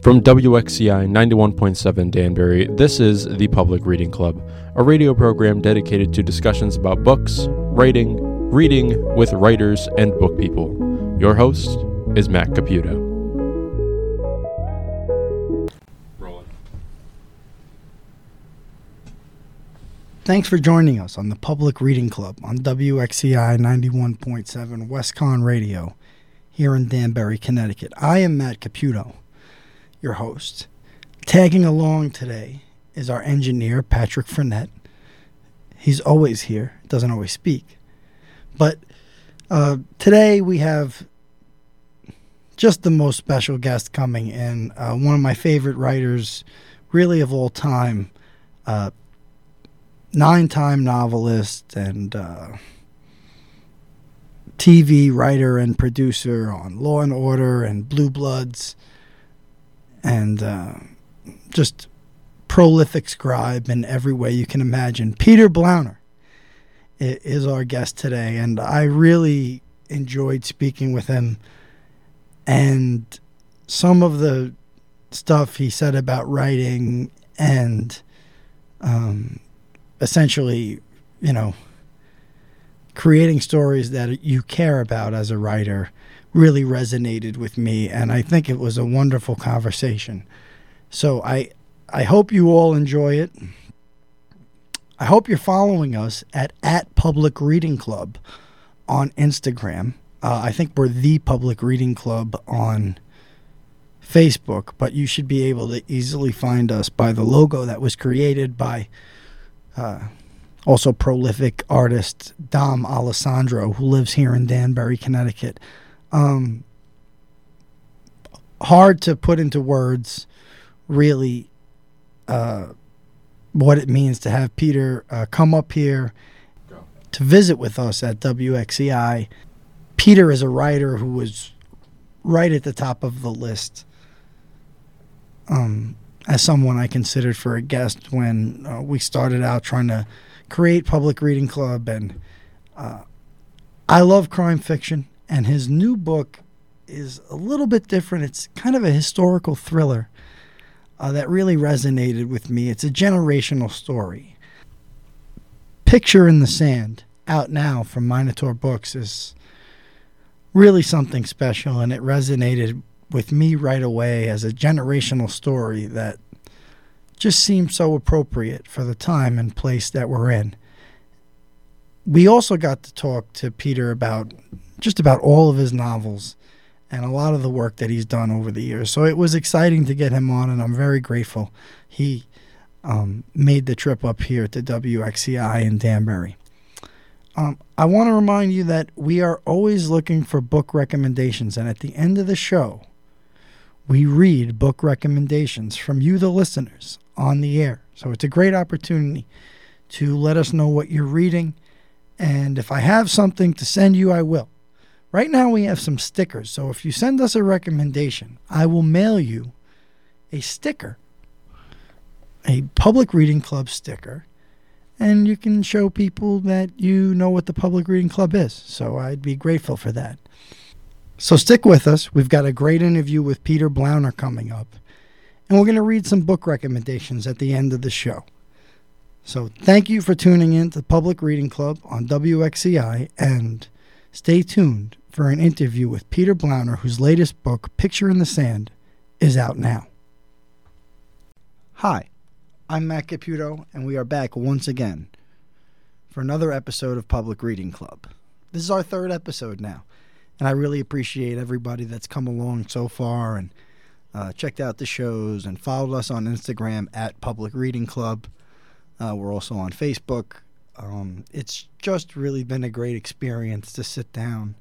From WXCI 91.7 Danbury, this is the Public Reading Club, a radio program dedicated to discussions about books, writing, reading with writers and book people. Your host is Matt Caputo. Thanks for joining us on the Public Reading Club on WXCI 91.7 WestConn Radio here in Danbury, Connecticut. I am Matt Caputo, your host. Tagging along today is our engineer, Patrick Frenette. He's always here, doesn't always speak. But uh, today we have just the most special guest coming in, uh, one of my favorite writers, really of all time. Uh, nine time novelist and uh, TV writer and producer on Law and Order and Blue Bloods, and uh, just prolific scribe in every way you can imagine. Peter Blauner is our guest today, and I really enjoyed speaking with him. And some of the stuff he said about writing and um, essentially, you know, creating stories that you care about as a writer really resonated with me and I think it was a wonderful conversation. So I I hope you all enjoy it. I hope you're following us at at Public Reading Club on Instagram. Uh, I think we're the Public Reading Club on Facebook, but you should be able to easily find us by the logo that was created by uh, also prolific artist Dom Alessandro, who lives here in Danbury, Connecticut. Um, hard to put into words, really, uh, what it means to have Peter uh, come up here to visit with us at WXCI. Peter is a writer who was right at the top of the list. Um, as someone I considered for a guest when uh, we started out trying to create Public Reading Club. And uh, I love crime fiction, and his new book is a little bit different. It's kind of a historical thriller uh, that really resonated with me. It's a generational story. Picture in the Sand, out now from Minotaur Books, is really something special, and it resonated with me right away as a generational story that just seemed so appropriate for the time and place that we're in. We also got to talk to Peter about just about all of his novels and a lot of the work that he's done over the years. So it was exciting to get him on, and I'm very grateful he um, made the trip up here to WXCI in Danbury. Um, I want to remind you that we are always looking for book recommendations, and at the end of the show, we read book recommendations from you, the listeners, on the air. So it's a great opportunity to let us know what you're reading. And if I have something to send you, I will. Right now, we have some stickers. So if you send us a recommendation, I will mail you a sticker, a public reading club sticker. And you can show people that you know what the public reading club is. So I'd be grateful for that. So stick with us. We've got a great interview with Peter Blauner coming up. And we're going to read some book recommendations at the end of the show. So thank you for tuning in to Public Reading Club on WXCI and stay tuned for an interview with Peter Blauner, whose latest book, Picture in the Sand, is out now. Hi, I'm Matt Caputo, and we are back once again for another episode of Public Reading Club. This is our third episode now. And I really appreciate everybody that's come along so far and uh, checked out the shows and followed us on Instagram at Public Reading Club. Uh, we're also on Facebook. Um, it's just really been a great experience to sit down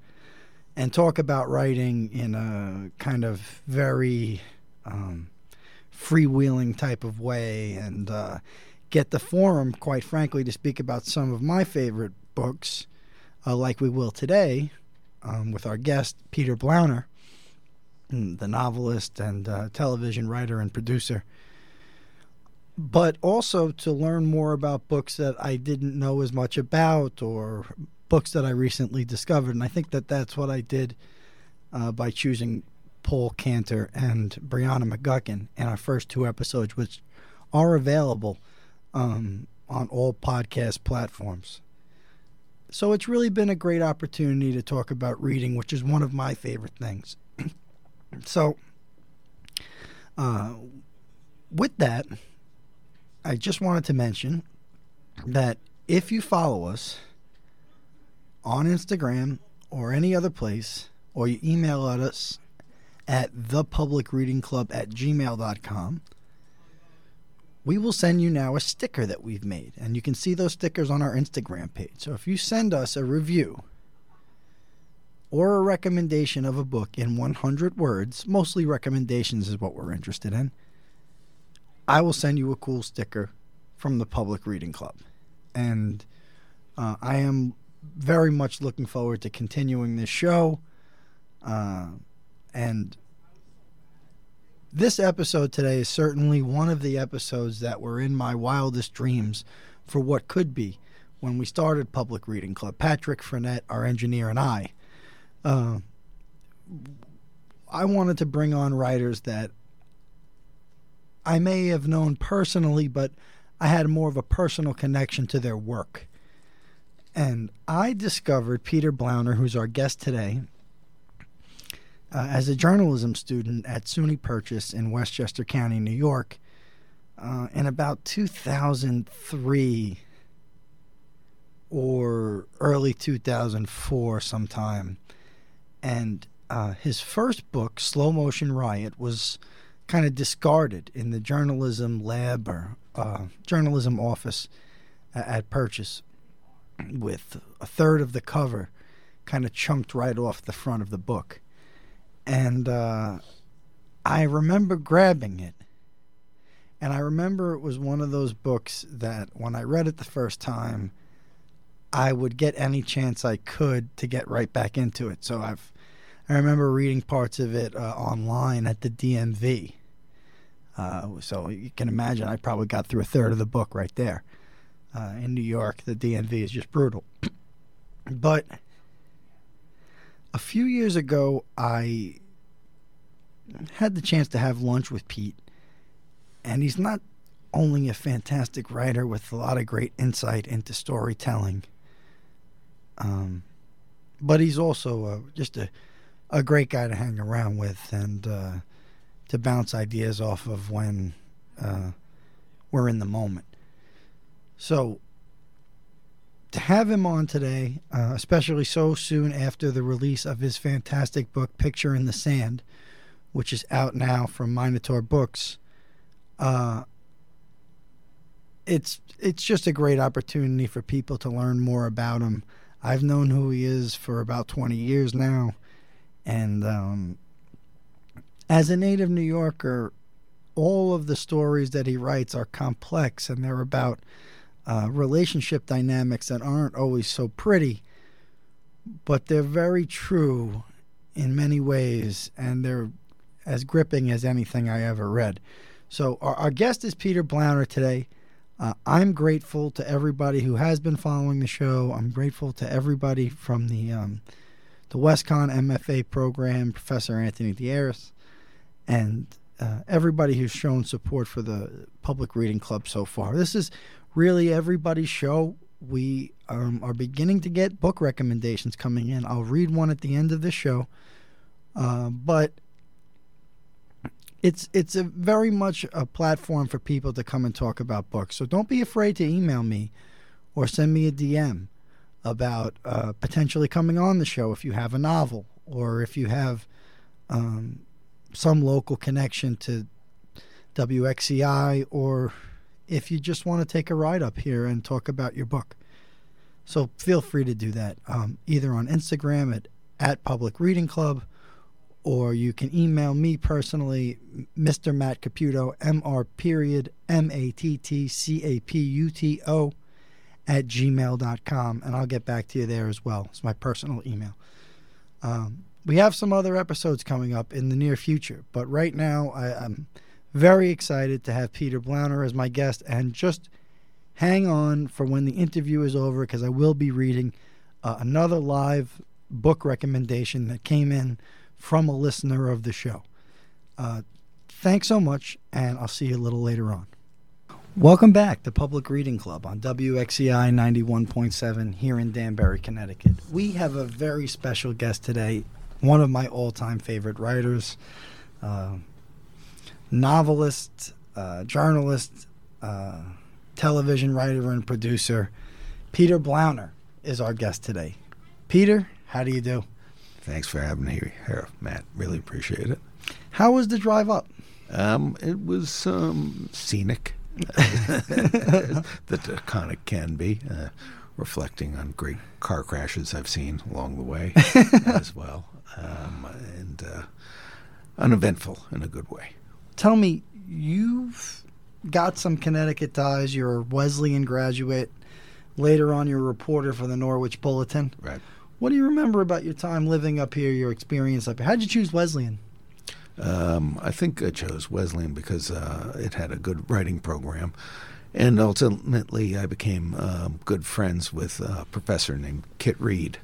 and talk about writing in a kind of very um, freewheeling type of way and uh, get the forum, quite frankly, to speak about some of my favorite books, uh, like we will today um, with our guest, Peter Blauner, mm, the novelist and uh, television writer and producer. But also to learn more about books that I didn't know as much about or books that I recently discovered. And I think that that's what I did uh, by choosing Paul Cantor and Brianna McGuckin in our first two episodes, which are available um, on all podcast platforms. So it's really been a great opportunity to talk about reading, which is one of my favorite things. so, uh, with that, I just wanted to mention that if you follow us on Instagram or any other place, or you email at us at thepublicreadingclub at gmail.com, we will send you now a sticker that we've made. And you can see those stickers on our Instagram page. So if you send us a review or a recommendation of a book in 100 words, mostly recommendations is what we're interested in, I will send you a cool sticker from the Public Reading Club. And uh, I am very much looking forward to continuing this show. Uh, and this episode today is certainly one of the episodes that were in my wildest dreams for what could be when we started Public Reading Club. Patrick Frenette, our engineer, and I. Uh, I wanted to bring on writers that I may have known personally, but I had more of a personal connection to their work. And I discovered Peter Blauner, who's our guest today, uh, as a journalism student at SUNY Purchase in Westchester County, New York, uh, in about 2003 or early 2004 sometime. And uh, his first book, Slow Motion Riot, was kind of discarded in the journalism lab or uh, journalism office at Purchase with a third of the cover kind of chunked right off the front of the book. And uh, I remember grabbing it. And I remember it was one of those books that when I read it the first time, I would get any chance I could to get right back into it. So I've I remember reading parts of it uh, online at the DMV. Uh, so you can imagine I probably got through a third of the book right there uh, in New York. The DMV is just brutal. but a few years ago, I had the chance to have lunch with Pete, and he's not only a fantastic writer with a lot of great insight into storytelling, um, but he's also uh, just a, a great guy to hang around with and uh, to bounce ideas off of when uh, we're in the moment. So to have him on today, uh, especially so soon after the release of his fantastic book Picture in the Sand, which is out now from Minotaur Books, uh, it's it's just a great opportunity for people to learn more about him. I've known who he is for about 20 years now, and um, as a native New Yorker, all of the stories that he writes are complex and they're about uh, relationship dynamics that aren't always so pretty, but they're very true in many ways, and they're as gripping as anything I ever read. So, our, our guest is Peter Blauner today. Uh, I'm grateful to everybody who has been following the show. I'm grateful to everybody from the um, the WestConn MFA program, Professor Anthony D'Aries, and uh, everybody who's shown support for the Public Reading Club so far. This is really everybody's show. We um, are beginning to get book recommendations coming in. I'll read one at the end of the show, uh, but it's it's a very much a platform for people to come and talk about books. So don't be afraid to email me or send me a DM about uh, potentially coming on the show if you have a novel or if you have um, some local connection to WXCI or if you just want to take a ride up here and talk about your book. So feel free to do that um, either on Instagram at, at Public Reading Club or you can email me personally, Mr. Matt Caputo, M R period M A T T C A P U T O at gmail.com, and I'll get back to you there as well. It's my personal email. Um, we have some other episodes coming up in the near future, but right now I, I'm very excited to have Peter Blauner as my guest, and just hang on for when the interview is over because I will be reading uh, another live book recommendation that came in from a listener of the show. Uh, thanks so much, and I'll see you a little later on. Welcome back to Public Reading Club on WXCI 91.7 here in Danbury, Connecticut. We have a very special guest today, one of my all time favorite writers, uh, novelist, uh, journalist, uh, television writer, and producer. Peter Blauner is our guest today. Peter, how do you do? Thanks for having me here, Matt. Really appreciate it. How was the drive up? Um, it was um, scenic. that kind of can be, uh, reflecting on great car crashes I've seen along the way as well, um, and uh, uneventful in a good way. Tell me, you've got some Connecticut ties. You're a Wesleyan graduate. Later on, you're a reporter for the Norwich Bulletin. Right. What do you remember about your time living up here, your experience up here? How'd you choose Wesleyan? Um, I think I chose Wesleyan because uh, it had a good writing program. And ultimately, I became uh, good friends with a professor named Kit Reed,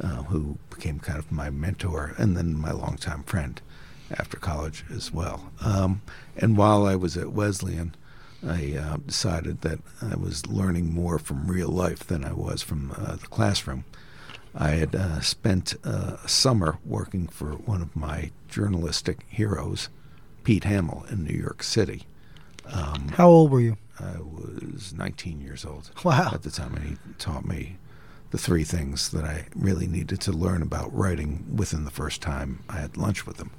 uh, who became kind of my mentor and then my longtime friend after college as well. Um, and while I was at Wesleyan, I uh, decided that I was learning more from real life than I was from uh, the classroom. I had uh, spent uh, a summer working for one of my journalistic heroes, Pete Hamill, in New York City. Um, How old were you? I was 19 years old wow. at the time, and he taught me the three things that I really needed to learn about writing within the first time I had lunch with him.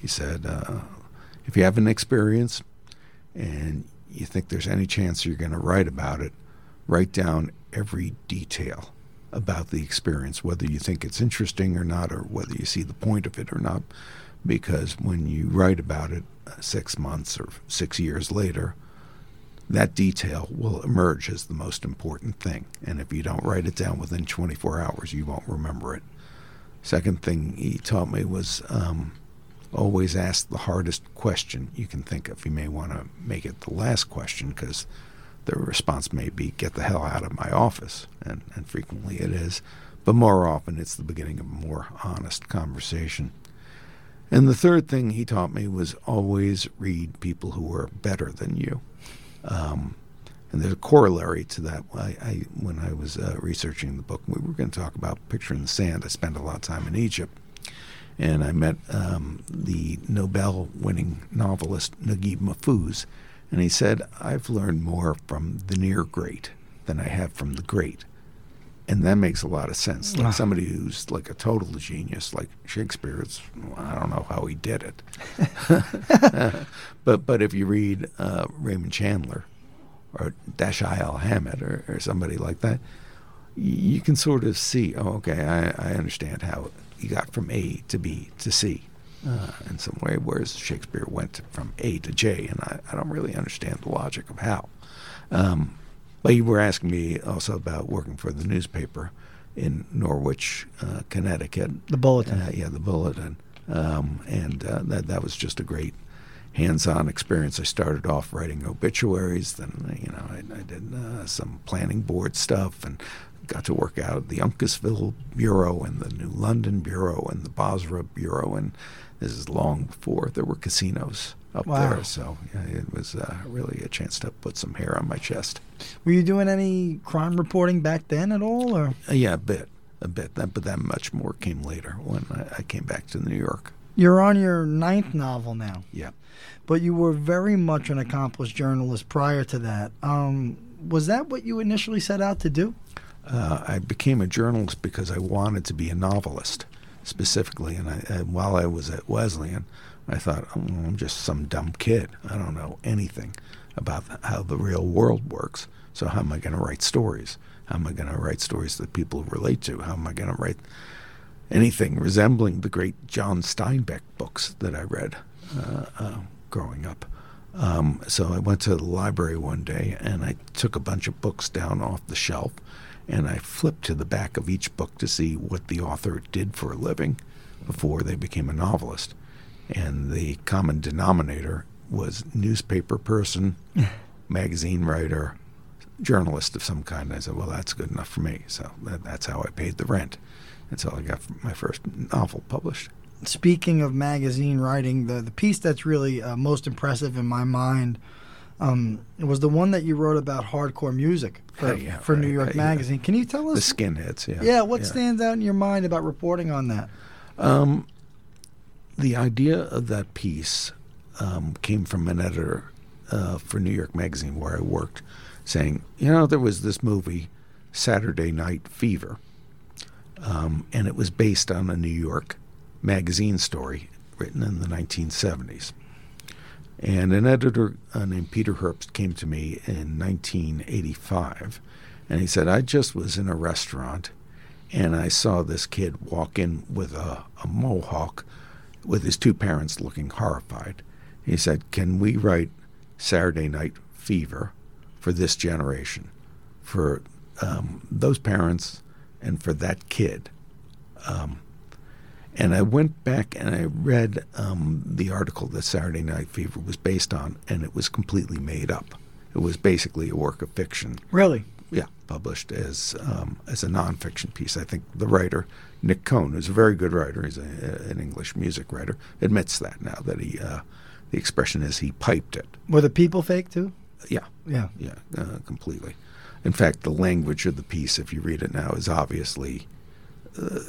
He said, uh, if you have an experience and you think there's any chance you're going to write about it, write down every detail about the experience, whether you think it's interesting or not, or whether you see the point of it or not. Because when you write about it uh, six months or six years later, that detail will emerge as the most important thing. And if you don't write it down within 24 hours, you won't remember it. Second thing he taught me was um, always ask the hardest question you can think of. You may want to make it the last question because the response may be, get the hell out of my office. And, and frequently it is. But more often, it's the beginning of a more honest conversation. And the third thing he taught me was always read people who are better than you. Um, and there's a corollary to that. I, I when I was uh, researching the book, we were going to talk about Picture in the Sand. I spent a lot of time in Egypt, and I met um, the Nobel-winning novelist Naguib Mahfouz, and he said, I've learned more from the near great than I have from the great. And that makes a lot of sense. Like somebody who's like a total genius, like Shakespeare, it's, I don't know how he did it. but but if you read uh, Raymond Chandler or Dashiell Hammett or, or somebody like that, you can sort of see, oh, okay, I, I understand how he got from A to B to C uh, in some way, whereas Shakespeare went from A to J, and I, I don't really understand the logic of how. Um, but you were asking me also about working for the newspaper in Norwich, uh, Connecticut. The Bulletin. Uh, yeah, the Bulletin. Um, and uh, that that was just a great hands-on experience. I started off writing obituaries, then you know I, I did uh, some planning board stuff, and got to work out at the Uncasville Bureau and the New London Bureau and the Bozrah Bureau, and this is long before there were casinos up Wow. there. So yeah, it was uh, really a chance to put some hair on my chest. Were you doing any crime reporting back then at all, or Uh, yeah, a bit, a bit. That, but that much more came later when I, I came back to New York. you're on your ninth novel now? Yeah. But you were very much an accomplished journalist prior to that. Um, was that what you initially set out to do? Uh, I became a journalist because I wanted to be a novelist specifically. And, I, and while I was at Wesleyan, I thought, oh, I'm just some dumb kid. I don't know anything about how the real world works. So how am I going to write stories? How am I going to write stories that people relate to? How am I going to write anything resembling the great John Steinbeck books that I read uh, uh, growing up? Um, so I went to the library one day and I took a bunch of books down off the shelf and I flipped to the back of each book to see what the author did for a living before they became a novelist. And the common denominator was newspaper person, magazine writer, journalist of some kind. I said, well, that's good enough for me. So that, that's how I paid the rent until I got my first novel published. speaking of magazine writing, the the piece that's really uh, most impressive in my mind um, was the one that you wrote about hardcore music for, Yeah, for New right, York uh, yeah. Magazine. Can you tell us? The skinheads, yeah. yeah, what stands out in your mind about reporting on that? Um, the idea of that piece um, came from an editor uh, for New York Magazine where I worked, saying, you know, there was this movie, Saturday Night Fever, um, and it was based on a New York magazine story written in the 1970s. And an editor uh, named Peter Herbst came to me in 1985, and he said, I just was in a restaurant and I saw this kid walk in with a, a mohawk with his two parents looking horrified. He said, Can we write Saturday Night Fever for this generation, for um, those parents, and for that kid? Um, and I went back and I read um, the article that Saturday Night Fever was based on, and it was completely made up. It was basically a work of fiction Really? Published as um, as a nonfiction piece. I think the writer Nick Cohn, who's a very good writer, he's a, an English music writer, admits that now that he uh, the expression is he piped it. Were the people fake too? Yeah, Yeah. yeah, uh, completely. In fact, the language of the piece, if you read it now, is obviously uh,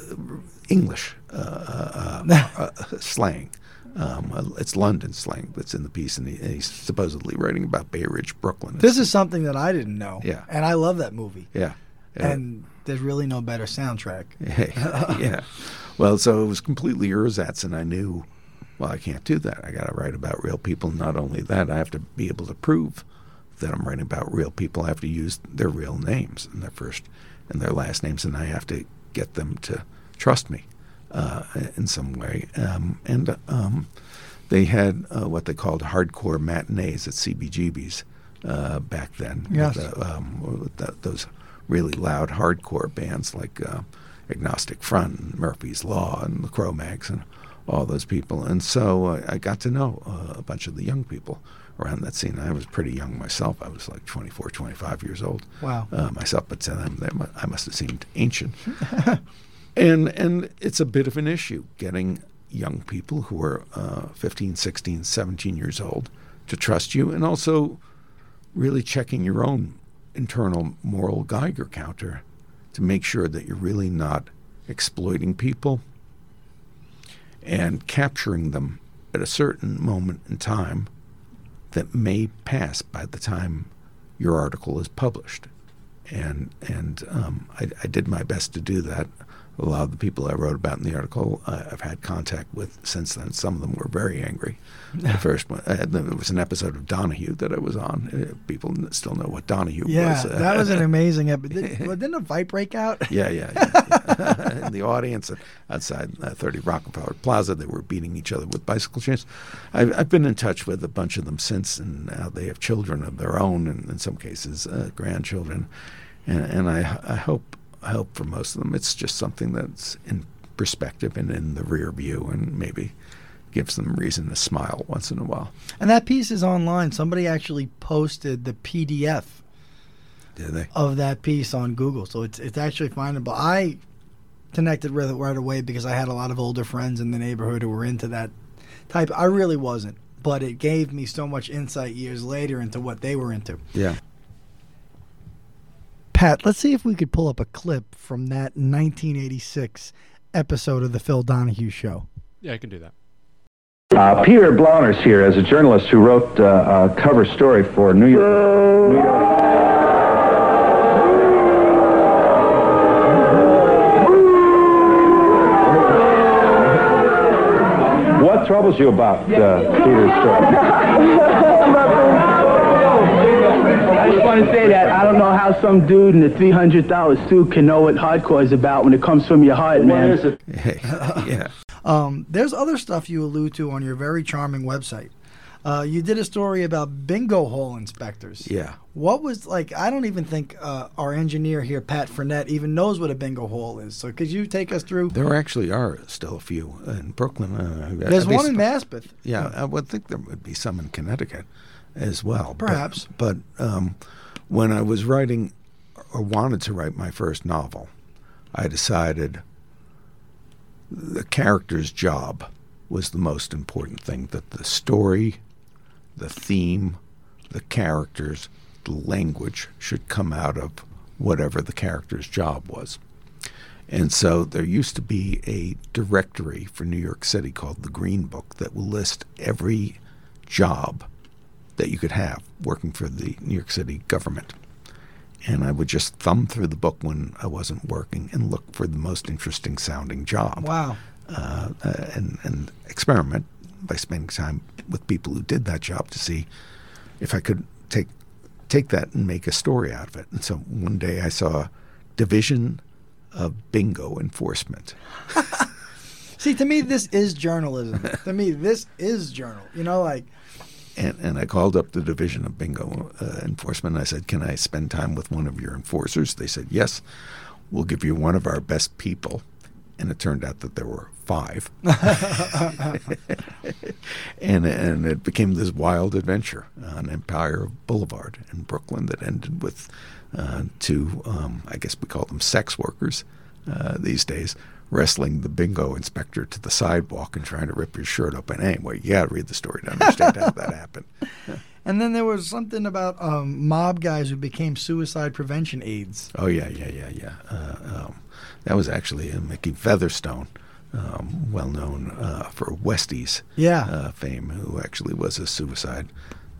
English uh, uh, uh, slang. Um, uh, it's London slang that's in the piece, and, he, and he's supposedly writing about Bay Ridge, Brooklyn. This is something that I didn't know. Yeah. And I love that movie. yeah, yeah. And there's really no better soundtrack. yeah. Well, so it was completely ersatz, and I knew, well, I can't do that. I got to write about real people. Not only that, I have to be able to prove that I'm writing about real people. I have to use their real names and their first and their last names, and I have to get them to trust me uh, in some way. Um, and um, they had uh, what they called hardcore matinees at CBGB's uh, back then. Yes. With, um, with th- those really loud hardcore bands like uh, Agnostic Front and Murphy's Law and the Cro-Mags and all those people. And so uh, I got to know uh, a bunch of the young people around that scene. I was pretty young myself. I was like 24, 25 years old Wow. uh, myself, but to them, they, I must have seemed ancient. and and it's a bit of an issue getting young people who are uh, 15, 16, 17 years old to trust you, and also really checking your own internal moral Geiger counter to make sure that you're really not exploiting people and capturing them at a certain moment in time that may pass by the time your article is published. And and um, I, I did my best to do that. A lot of the people I wrote about in the article, uh, I've had contact with since then. Some of them were very angry. The first one, had, there was an episode of Donahue that I was on. Uh, people still know what Donahue Yeah, was. Uh, that was an amazing episode. Did, well, didn't a fight break out? yeah, yeah. yeah, yeah. In the audience outside uh, 30 Rockefeller Plaza, they were beating each other with bicycle chains. I've, I've been in touch with a bunch of them since, and now they have children of their own, and in some cases, uh, grandchildren. And, and I, I hope, hope for most of them, it's just something that's in perspective and in the rear view, and maybe gives them reason to smile once in a while. And that piece is online. Somebody actually posted the PDF of that piece on Google, so it's it's actually findable. I connected with it right away because I had a lot of older friends in the neighborhood who were into that type. I really wasn't, but it gave me so much insight years later into what they were into. Yeah. Pat, let's see if we could pull up a clip from that 1986 episode of the Phil Donahue Show. Yeah, I can do that. Uh, Peter Blauner's here as a journalist who wrote uh, a cover story for New York. New York. What troubles you about uh, Peter's story? I just want to say that I don't know how some dude in a $300 suit can know what hardcore is about when it comes from your heart, man. yeah. Um, there's other stuff you allude to on your very charming website. Uh, you did a story about bingo hall inspectors. Yeah. What was like? I don't even think uh, our engineer here, Pat Frenette, even knows what a bingo hall is. So could you take us through? There actually are still a few in Brooklyn. Uh, There's one least- in Maspeth. Yeah, I would think there would be some in Connecticut as well. but- Perhaps. But, um, when I was writing or wanted to write my first novel, I decided the character's job was the most important thing. That the story, the theme, the characters, the language should come out of whatever the character's job was. And so there used to be a directory for New York City called the Green Book that will list every job that you could have working for the New York City government. And I would just thumb through the book when I wasn't working and look for the most interesting sounding job. Wow. Uh, uh, and, and experiment by spending time with people who did that job to see if I could take take that and make a story out of it. And so one day I saw Division of Bingo Enforcement. See, to me, this is journalism. to me, this is journal. You know, like And, and I called up the Division of Bingo uh, Enforcement. And I said, Can I spend time with one of your enforcers? They said, Yes, we'll give you one of our best people. And it turned out that there were five. and, and it became this wild adventure on Empire Boulevard in Brooklyn that ended with uh, two, um, I guess we call them sex workers uh, these days, wrestling the bingo inspector to the sidewalk and trying to rip his shirt open. Anyway, you got to read the story to understand how that happened. And then there was something about um, mob guys who became suicide prevention aides. Oh yeah, yeah, yeah, yeah. Uh, um, that was actually uh, Mickey Featherstone, um, well known uh, for Westies Yeah. uh, fame, who actually was a suicide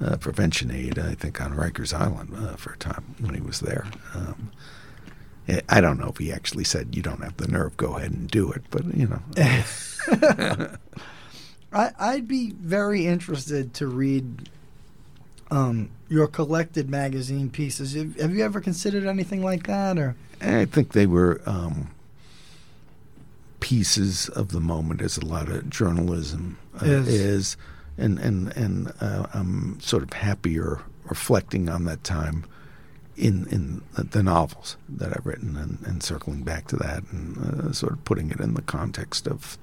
uh, prevention aide, I think, on Rikers Island uh, for a time when he was there. I- don't know if he actually said, "You don't have the nerve, go ahead and do it," but you know, I, I'd be very interested to read um, your collected magazine pieces. Have, have you ever considered anything like that, or I think they were um, pieces of the moment, as a lot of journalism uh, Is. is, and and and uh, I'm sort of happier reflecting on that time in in the, novels that I've written and, and circling back to that and uh, sort of putting it in the context of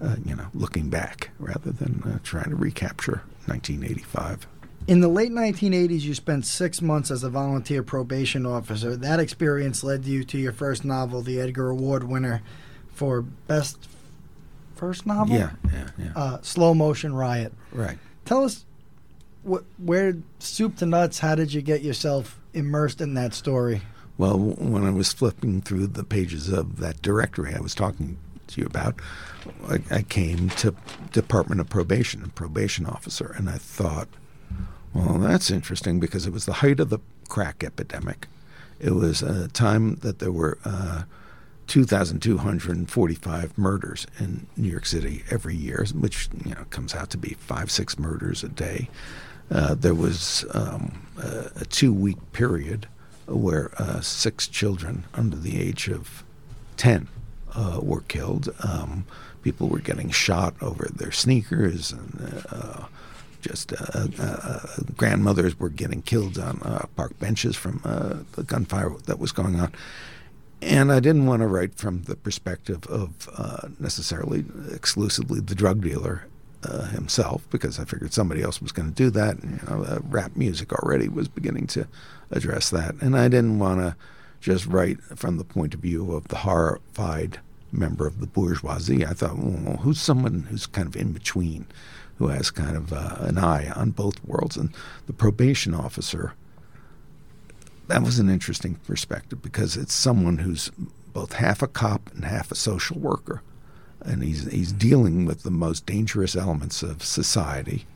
uh, you know looking back rather than uh, trying to recapture 1985. In the late 1980s, you spent six months as a volunteer probation officer. That experience led you to your first novel, the Edgar Award winner for Best First Novel? Yeah, yeah, yeah. Uh, Slow Motion Riot. right. Tell us wh- where, soup to nuts, how did you get yourself immersed in that story? Well, when I was flipping through the pages of that directory I was talking to you about, I, I came to Department of Probation, a probation officer, and I thought, well, that's interesting because it was the height of the crack epidemic. It was a time that there were uh, 2,245 murders in New York City every year, which you know comes out to be five, six murders a day. Uh, there was um, a, a two-week period where uh, six children under the age of 10 uh, were killed. Um, people were getting shot over their sneakers, and uh, just uh, grandmothers were getting killed on park benches from the gunfire that was going on. And I didn't want to write from the perspective of necessarily exclusively the drug dealer uh, himself, because I figured somebody else was going to do that. And, you know, uh, rap music already was beginning to address that, and I didn't want to just write from the point of view of the horrified member of the bourgeoisie. I thought, well, who's someone who's kind of in between, who has kind of uh, an eye on both worlds, and the probation officer that was an interesting perspective because it's someone who's both half a cop and half a social worker, and he's he's dealing with the most dangerous elements of society,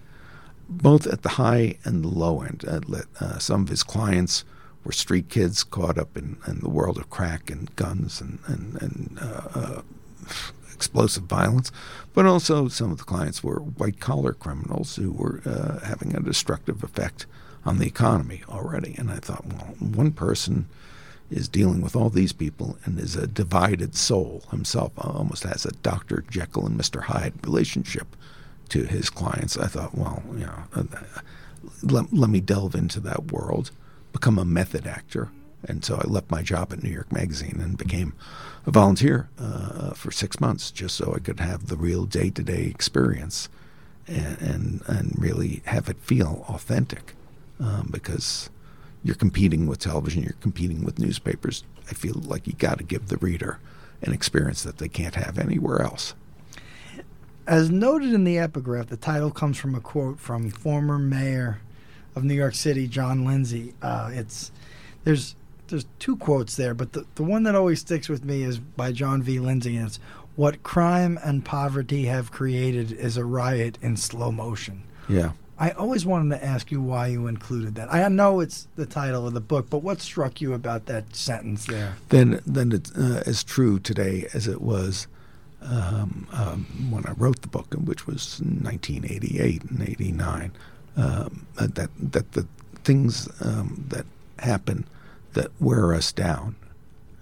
both at the high and the low end. Uh, uh, some of his clients were street kids caught up in, in the world of crack and guns and and, and uh, uh, explosive violence, but also some of the clients were white collar criminals who were uh, having a destructive effect on the economy already. And I thought, well, one person is dealing with all these people and is a divided soul himself, almost has a Dr. Jekyll and Mr. Hyde relationship to his clients. I thought, well, you know, uh, let, let me delve into that world, become a method actor. And so I left my job at New York Magazine and became a volunteer uh, for six months just so I could have the real day to day experience and, and, and really have it feel authentic um, because you're competing with television, you're competing with newspapers. I feel like you got to give the reader an experience that they can't have anywhere else. as noted in the epigraph, the title comes from a quote from former mayor of New York City, John Lindsay. Uh, it's there's there's two quotes there, but the, the one that always sticks with me is by John V. Lindsay, and it's what crime and poverty have created is a riot in slow motion. Yeah. I always wanted to ask you why you included that. I know it's the title of the book, but what struck you about that sentence there? Then, then it's uh, as true today as it was um, um, when I wrote the book, which was 1988 and 89. Um, that that the things um, that happen that wear us down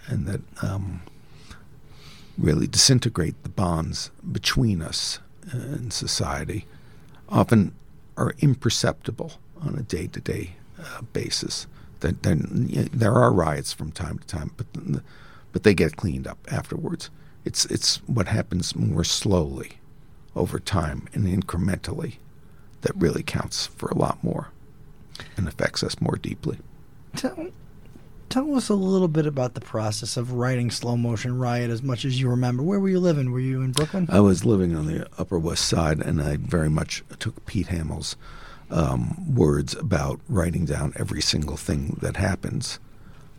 and that um, really disintegrate the bonds between us in society often are imperceptible on a day-to-day uh, basis. That there are riots from time to time, but but they get cleaned up afterwards. It's it's what happens more slowly over time and incrementally that really counts for a lot more and affects us more deeply. Tell, tell us a little bit about the process of writing Slow Motion Riot as much as you remember. Where were you living? Were you in Brooklyn? I was living on the Upper West Side, and I very much took Pete Hamill's um, words about writing down every single thing that happens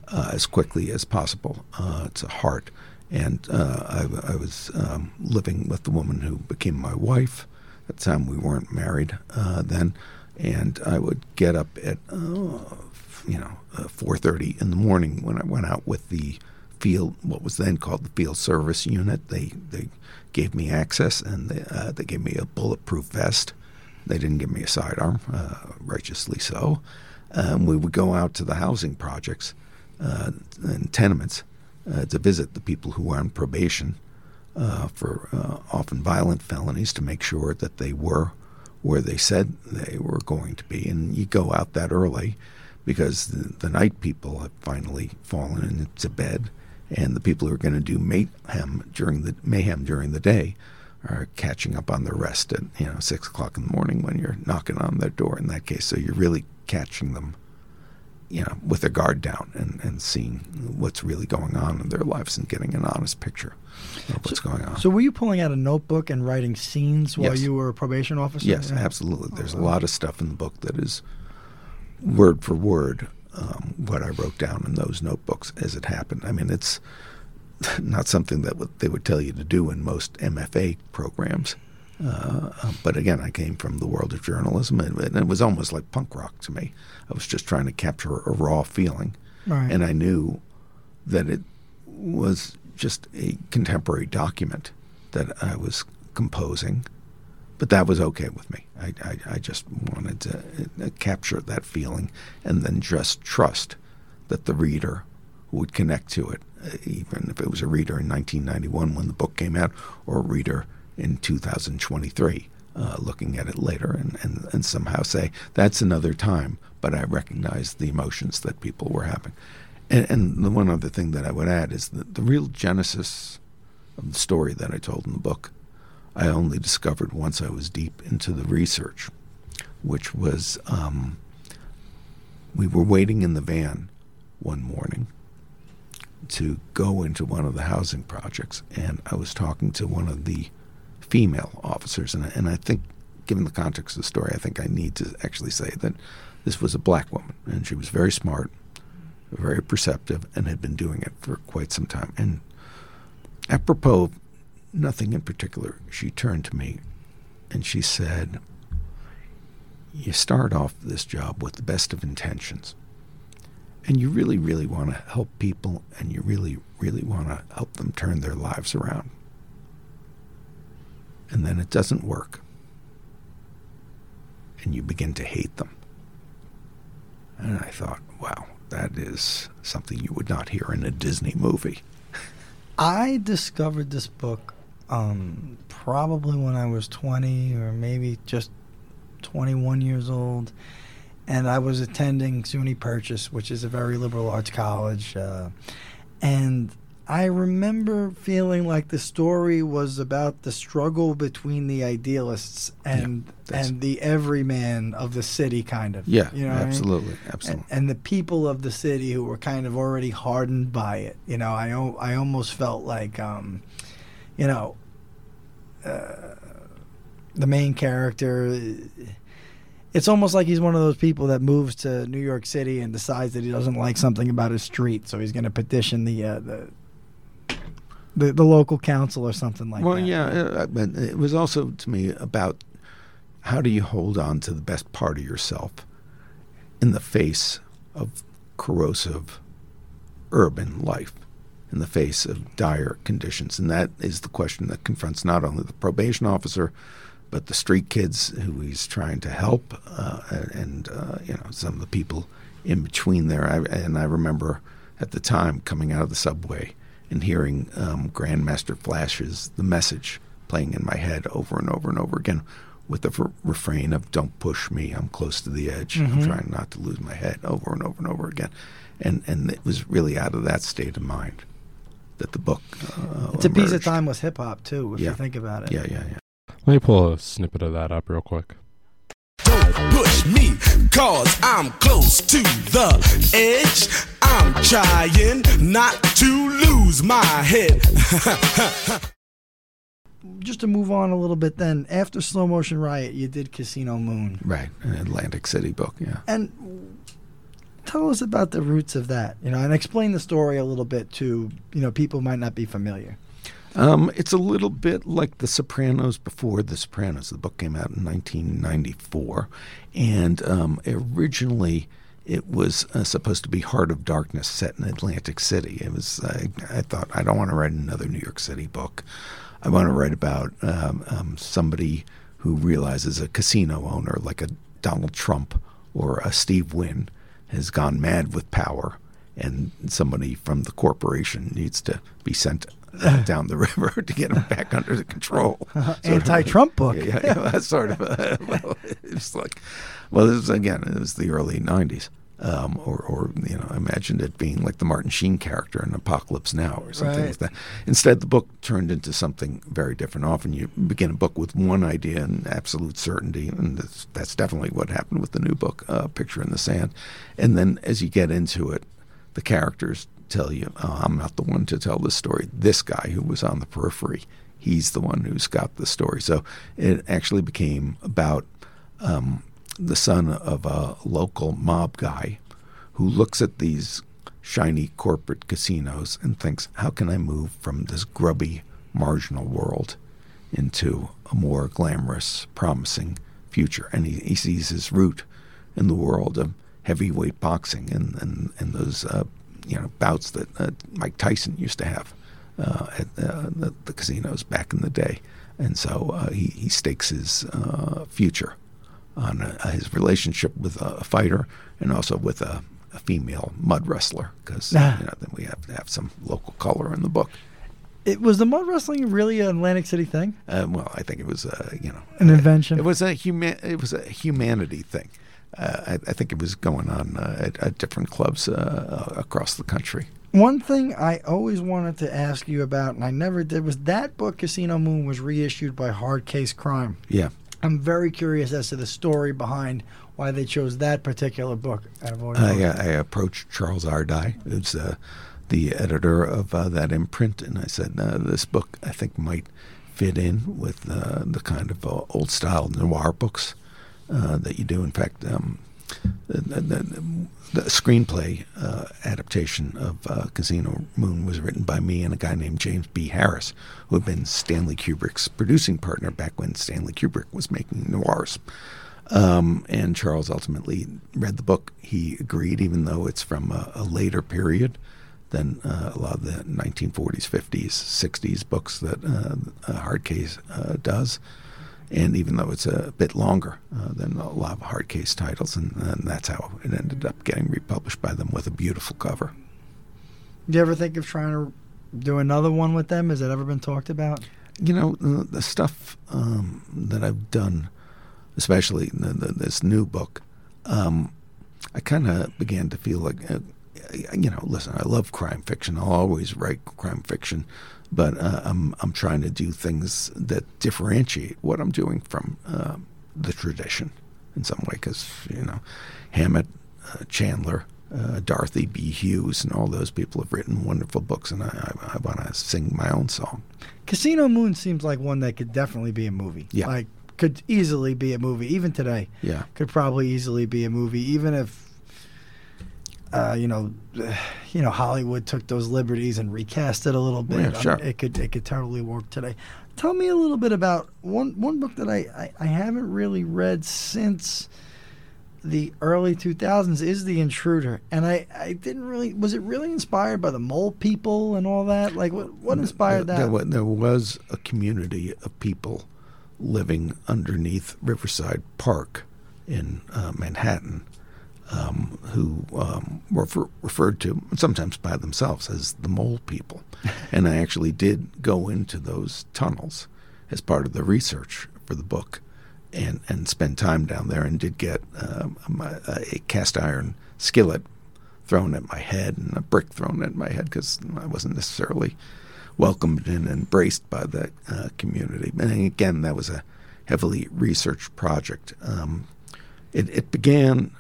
uh, as quickly as possible. Uh, it's a heart. And uh, I, I, was um, living with the woman who became my wife. At the time, we weren't married uh, then. And I would get up at, uh, you know, 4.30 uh, in the morning when I went out with the field, what was then called the field service unit. They, they gave me access and they, uh, they gave me a bulletproof vest. They didn't give me a sidearm, uh, righteously so. Um, we would go out to the housing projects and tenements uh, to visit the people who were on probation uh, for uh, often violent felonies to make sure that they were where they said they were going to be. And you go out that early because the, the night people have finally fallen into bed, and the people who are going to do mayhem during the mayhem during the day are catching up on their rest at you know six o'clock in the morning when you're knocking on their door. In that case, so you're really catching them you know, with their guard down and, and seeing what's really going on in their lives and getting an honest picture of what's so, going on. So, were you pulling out a notebook and writing scenes while yes. you were a probation officer? Yes, yeah. absolutely. There's a lot of stuff in the book that is word for word um, what I wrote down in those notebooks as it happened. I mean, it's not something that they would tell you to do in most MFA programs. Uh, but again, I came from the world of journalism, and, and, it was almost like punk rock to me. I was just trying to capture a raw feeling, right. and I knew that it was just a contemporary document that I was composing, but that was okay with me. I, I, I just wanted to uh, capture that feeling, and then just trust that the reader would connect to it, uh, even if it was a reader in 1991 when the book came out, or a reader in 2023, uh, looking at it later and, and, and somehow say, that's another time, but I recognize the emotions that people were having. And, and the one other thing that I would add is that the real genesis of the story that I told in the book, I only discovered once I was deep into the research, which was um, we were waiting in the van one morning to go into one of the housing projects, and I was talking to one of the female officers. And, and I think, given the context of the story, I think I need to actually say that this was a black woman, and she was very smart, very perceptive, and had been doing it for quite some time. And apropos of nothing in particular, she turned to me and she said, You start off this job with the best of intentions. And you really, really want to help people, and you really, really want to help them turn their lives around and then it doesn't work. And you begin to hate them. And I thought, wow, that is something you would not hear in a Disney movie. I discovered this book um, probably when I was 20 or maybe just 21 years old. And I was attending SUNY Purchase, which is a very liberal arts college. Uh, and I remember feeling like the story was about the struggle between the idealists and yeah, and the everyman of the city, kind of. Yeah, you know absolutely, I mean? absolutely. And, and, the people of the city who were kind of already hardened by it. You know, I I almost felt like, um, you know. Uh, the main character. It's almost like he's one of those people that moves to New York City and decides that he doesn't like something about his street, so he's going to petition the uh, the, the the local council or something like well, that. Well, yeah, uh, but it was also to me about how do you hold on to the best part of yourself in the face of corrosive urban life, in the face of dire conditions, and that is the question that confronts not only the probation officer but the street kids who he's trying to help, uh, and uh, you know some of the people in between there. I, and I remember at the time coming out of the subway and hearing um, Grandmaster Flash's "The Message" playing in my head over and over and over again, with the f- refrain of "Don't push me, I'm close to the edge. Mm-hmm. I'm trying not to lose my head." Over and over and over again, and and it was really out of that state of mind that the book. Uh, It's a piece of emerged. timeless hip hop too, if Yeah. you think about it. Yeah, yeah, yeah. Let me pull a snippet of that up real quick. Don't push me, cause I'm close to the edge. I'm trying not to lose my head. Just to move on a little bit, then after Slow Motion Riot, you did Casino Moon, Right, an Atlantic City book. Yeah. and tell us about the roots of that, you know, and explain the story a little bit to you know people who might not be familiar. Um, it's a little bit like The Sopranos before The Sopranos. The book came out in 1994, and um, originally it was uh, supposed to be Heart of Darkness, set in Atlantic City. It was. I I thought I don't want to write another New York City book. I want to write about um, um, somebody who realizes a casino owner, like a Donald Trump or a Steve Wynn, has gone mad with power, and somebody from the corporation needs to be sent uh, down the river to get him back under the control. Anti-Trump book. Yeah, yeah, yeah, that's sort of. A, well, it's like, well, this was again, it was the early '90s, um, or, or you know, I imagined it being like the Martin Sheen character in Apocalypse Now or something Right. like that. Instead, the book turned into something very different. Often, you begin a book with one idea and absolute certainty, and that's, that's definitely what happened with the new book, uh, Picture in the Sand. And then, as you get into it, the characters tell you, oh, I'm not the one to tell this story. This guy who was on the periphery, he's the one who's got the story. So it actually became about um, the son of a local mob guy who looks at these shiny corporate casinos and thinks, how can I move from this grubby, marginal world into a more glamorous, promising future? And he, he sees his route in the world of heavyweight boxing and, and, and those uh, you know bouts that uh, Mike Tyson used to have uh, at uh, the, the casinos back in the day. And so uh, he, he stakes his uh, future on uh, his relationship with a fighter and also with a, a female mud wrestler because Ah. you know then we have to have some local color in the book. It was the mud wrestling really an Atlantic City thing, Uh, well, I think it was uh, you know an invention. It was a human. It was a humanity thing. Uh, I, I think it was going on uh, at, at different clubs uh, across the country. One thing I always wanted to ask you about, and I never did, was that book, Casino Moon, was reissued by Hard Case Crime. Yeah. I'm very curious as to the story behind why they chose that particular book out of all your I, uh, I approached Charles Ardai, who's uh, the editor of uh, that imprint, and I said, uh, "This book, I think, might fit in with uh, the kind of uh, old-style noir books uh, that you do. In fact, um, the, the, the, screenplay uh, adaptation of uh, Casino Moon was written by me and a guy named James B. Harris, who had been Stanley Kubrick's producing partner back when Stanley Kubrick was making noirs." Um, and Charles ultimately read the book. He agreed, even though it's from a, a later period than uh, a lot of the 1940s, 50s, 60s books that uh, uh, Hard Case uh, does. And even though it's a bit longer uh, than a lot of hard case titles, and, and that's how it ended up getting republished by them with a beautiful cover. Do you ever think of trying to do another one with them? Has that ever been talked about? you know the, the stuff um, that I've done, especially the, the, this new book, um, I kind of began to feel like, uh, you know, listen, I love crime fiction. I'll always write crime fiction, but uh, I'm I'm trying to do things that differentiate what I'm doing from uh, the tradition in some way, because you know, Hammett, uh, Chandler. Uh, Dorothy B. Hughes and all those people have written wonderful books, and I, I, I want to sing my own song. Casino Moon seems like one that could definitely be a movie. Yeah. Like could easily be a movie. Even today, Yeah. could probably easily be a movie. Even if, uh, you know, you know, Hollywood took those liberties and recast it a little bit. Yeah, sure. it could it could totally work today. Tell me a little bit about one one book that I, I, I haven't really read since the early 2000s is The Intruder. And I, I didn't really, was it really inspired by the mole people and all that? Like, what, what inspired There- that? There, there was a community of people living underneath Riverside Park in uh, Manhattan um, who um, were refer- referred to sometimes by themselves as the mole people. and I actually did go into those tunnels as part of the research for the book and, and spend time down there and did get um, my, a cast iron skillet thrown at my head and a brick thrown at my head because I wasn't necessarily welcomed and embraced by the uh, community. And again, that was a heavily researched project. Um, it, it began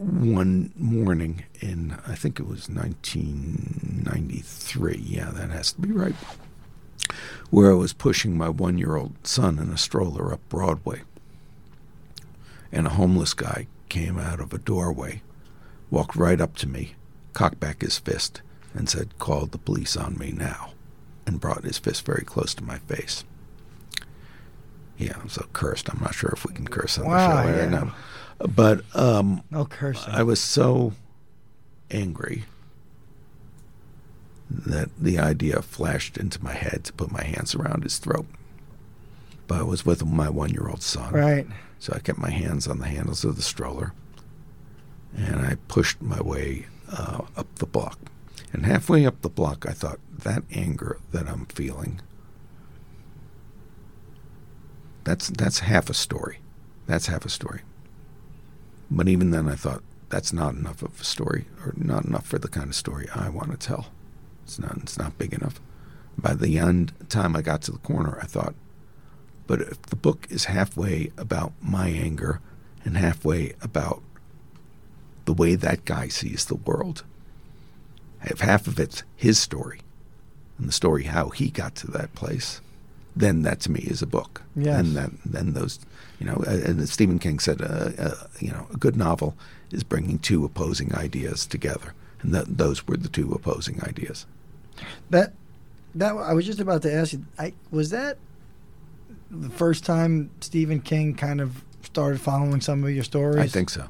one morning in, I think it was 1993. Yeah, that has to be right. Where I was pushing my one year old son in a stroller up Broadway. And a homeless guy came out of a doorway, walked right up to me, cocked back his fist, and said, Call the police on me now, and brought his fist very close to my face. Yeah, I was so cursed. I'm not sure if we can curse on Wow, the show. I yeah. know. But um, cursing. I was so angry that the idea flashed into my head to put my hands around his throat. But I was with my one year old son. right. So I kept my hands on the handles of the stroller and I pushed my way uh, up the block. And halfway up the block, I thought, that anger that I'm feeling, that's, that's half a story. That's half a story. But even then, I thought, that's not enough of a story, or not enough for the kind of story I want to tell. It's not, it's not big enough. By the end time I got to the corner, I thought, but if the book is halfway about my anger and halfway about the way that guy sees the world, if half of it's his story and the story how he got to that place, then that to me is a book. Yes. And then, then those, you know, and Stephen King said, uh, uh, you know, a good novel is bringing two opposing ideas together. And that those were the two opposing ideas. That that I was just about to ask you. I was that the first time Stephen King kind of started following some of your stories. I think so.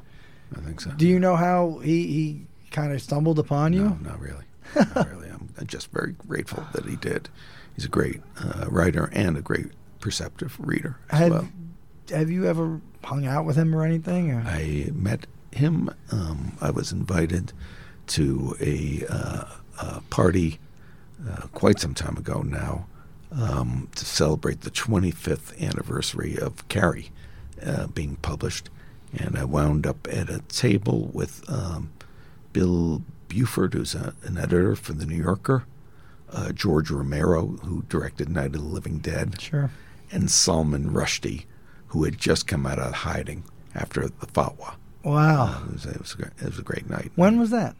I think so. Do you know how he he kind of stumbled upon you? No, not really. Not really. I'm just very grateful that he did. He's a great uh, writer and a great perceptive reader as Had, well. Have you ever hung out with him or anything? Or? I met him. Um, I was invited to a, uh, a party uh, quite some time ago now um, to celebrate the 25th anniversary of Carrie uh, being published. And I wound up at a table with um, Bill Buford, who's a, an editor for The New Yorker, uh, George Romero, who directed Night of the Living Dead, Sure. and Salman Rushdie, who had just come out of hiding after the fatwa. Wow. It was, it was, a, great, it was a great night. when was that?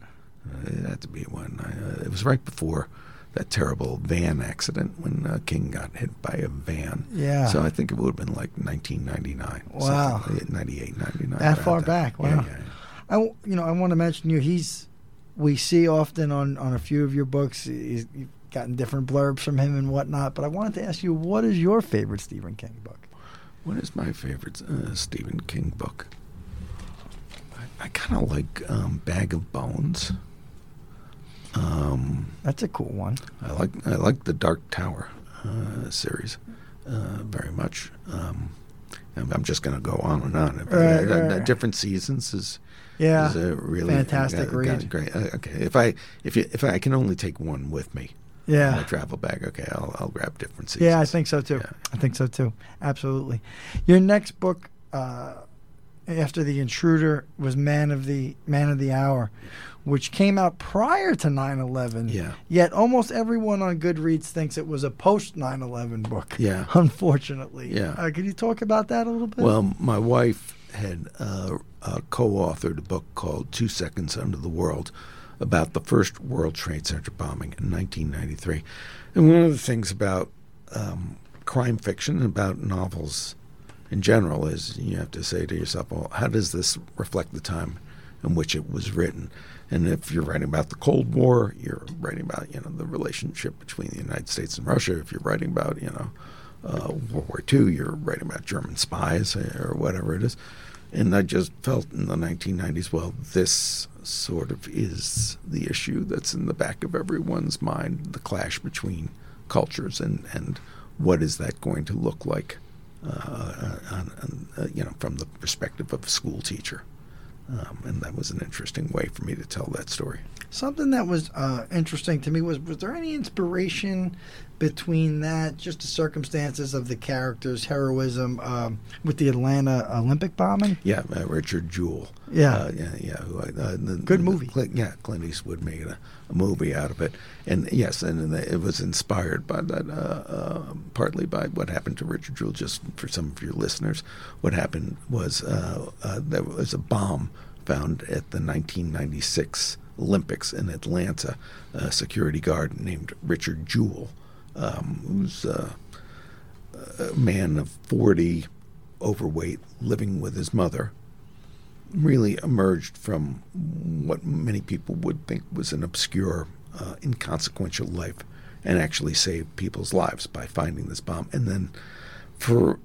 Uh, it had to be one. Uh, it was right before that terrible van accident when uh, King got hit by a van. Yeah. So I think it would have been like 1999. Wow. something like 98, 99. That far there. back, wow. yeah, yeah. I w- you know I want to mention you. He's we see often on on a few of your books. He's, you've gotten different blurbs from him and whatnot. But I wanted to ask you, what is your favorite Stephen King book? What is my favorite uh, Stephen King book? I, I kind of like um, Bag of Bones. Um, That's a cool one. I like I like the Dark Tower uh, series uh, very much. Um, I'm just going to go on and on. Right, right, right. Different seasons is Yeah. is a really Fantastic read. Great. Uh, okay, if I if you, if I can only take one with me, Yeah. my travel bag. Okay, I'll I'll grab different seasons. Yeah, I think so too. Yeah. I think so too. Absolutely. Your next book uh, after The Intruder was Man of the Man of the Hour, which came out prior to 9/11. Yeah. Yet almost everyone on Goodreads thinks it was a post 9/11 book. Yeah. Unfortunately. Yeah. Uh, could you talk about that a little bit? Well, my wife had uh, uh, co-authored a book called Two Seconds Under the World about the first World Trade Center bombing in 1993. And one of the things about um, crime fiction, and about novels in general is you have to say to yourself, well, how does this reflect the time in which it was written? And if you're writing about the Cold War, you're writing about you know the relationship between the United States and Russia. If you're writing about you know uh, World War II, you're writing about German spies or whatever it is. And I just felt in the 1990s, well, this sort of is the issue that's in the back of everyone's mind the clash between cultures and, and what is that going to look like, uh, on, on, uh, you know, from the perspective of a school teacher. Um, and that was an interesting way for me to tell that story. Something that was uh, interesting to me was was there any inspiration between that, just the circumstances of the characters' heroism um, with the Atlanta Olympic bombing? Yeah, uh, Richard Jewell. Yeah, uh, yeah, yeah. Who, uh, the, Good movie. The, yeah, Clint Eastwood made a, a, movie out of it, and yes, and it was inspired by that, uh, uh, partly by what happened to Richard Jewell. Just for some of your listeners, what happened was uh, there was a bomb found at the 1996 Olympics in Atlanta. A security guard named Richard Jewell um, who's uh, a man of 40, overweight, living with his mother, really emerged from what many people would think was an obscure, uh, inconsequential life and actually saved people's lives by finding this bomb. And then for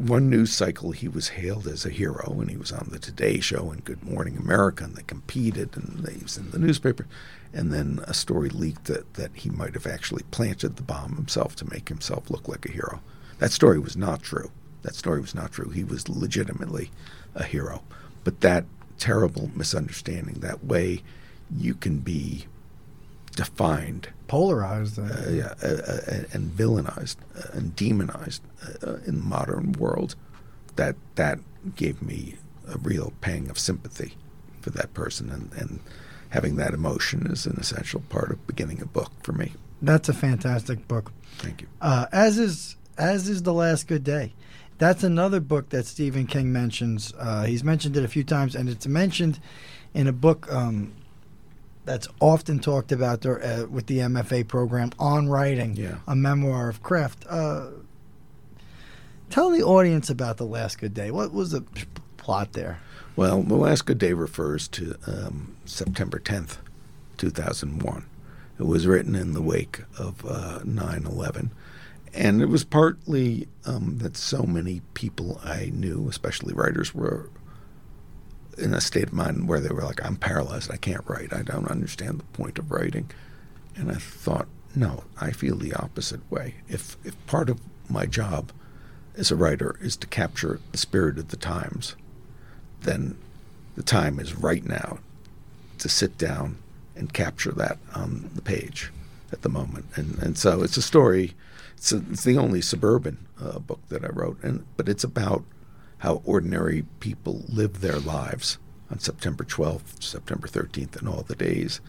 one news cycle, he was hailed as a hero, and he was on the Today Show and Good Morning America, and they competed, and he was in the newspaper and then a story leaked that, that he might have actually planted the bomb himself to make himself look like a hero. That story was not true. That story was not true. He was legitimately a hero. But that terrible misunderstanding, that way you can be defined, polarized, uh, uh, yeah, uh, uh and villainized uh, and demonized uh, in the modern world, that that gave me a real pang of sympathy for that person and, and having that emotion is an essential part of beginning a book for me. That's a fantastic book. Thank you. Uh, as is as is the last good day. That's another book that Stephen King mentions. Uh, he's mentioned it a few times, and it's mentioned in a book um, that's often talked about there, uh, with the MFA program on writing, yeah. a memoir of craft. Uh, tell the audience about the last good day. What was the plot there? Well, the last good day refers to um, September 10th, 2001. It was written in the wake of uh, 9 11. And it was partly um, that so many people I knew, especially writers, were in a state of mind where they were like, I'm paralyzed. I can't write. I don't understand the point of writing. And I thought, no, I feel the opposite way. If, if part of my job as a writer is to capture the spirit of the times, then the time is right now to sit down and capture that on the page at the moment. And and so it's a story. It's, a, it's the only suburban uh, book that I wrote, and but it's about how ordinary people live their lives on September 12th, September 13th, and all the days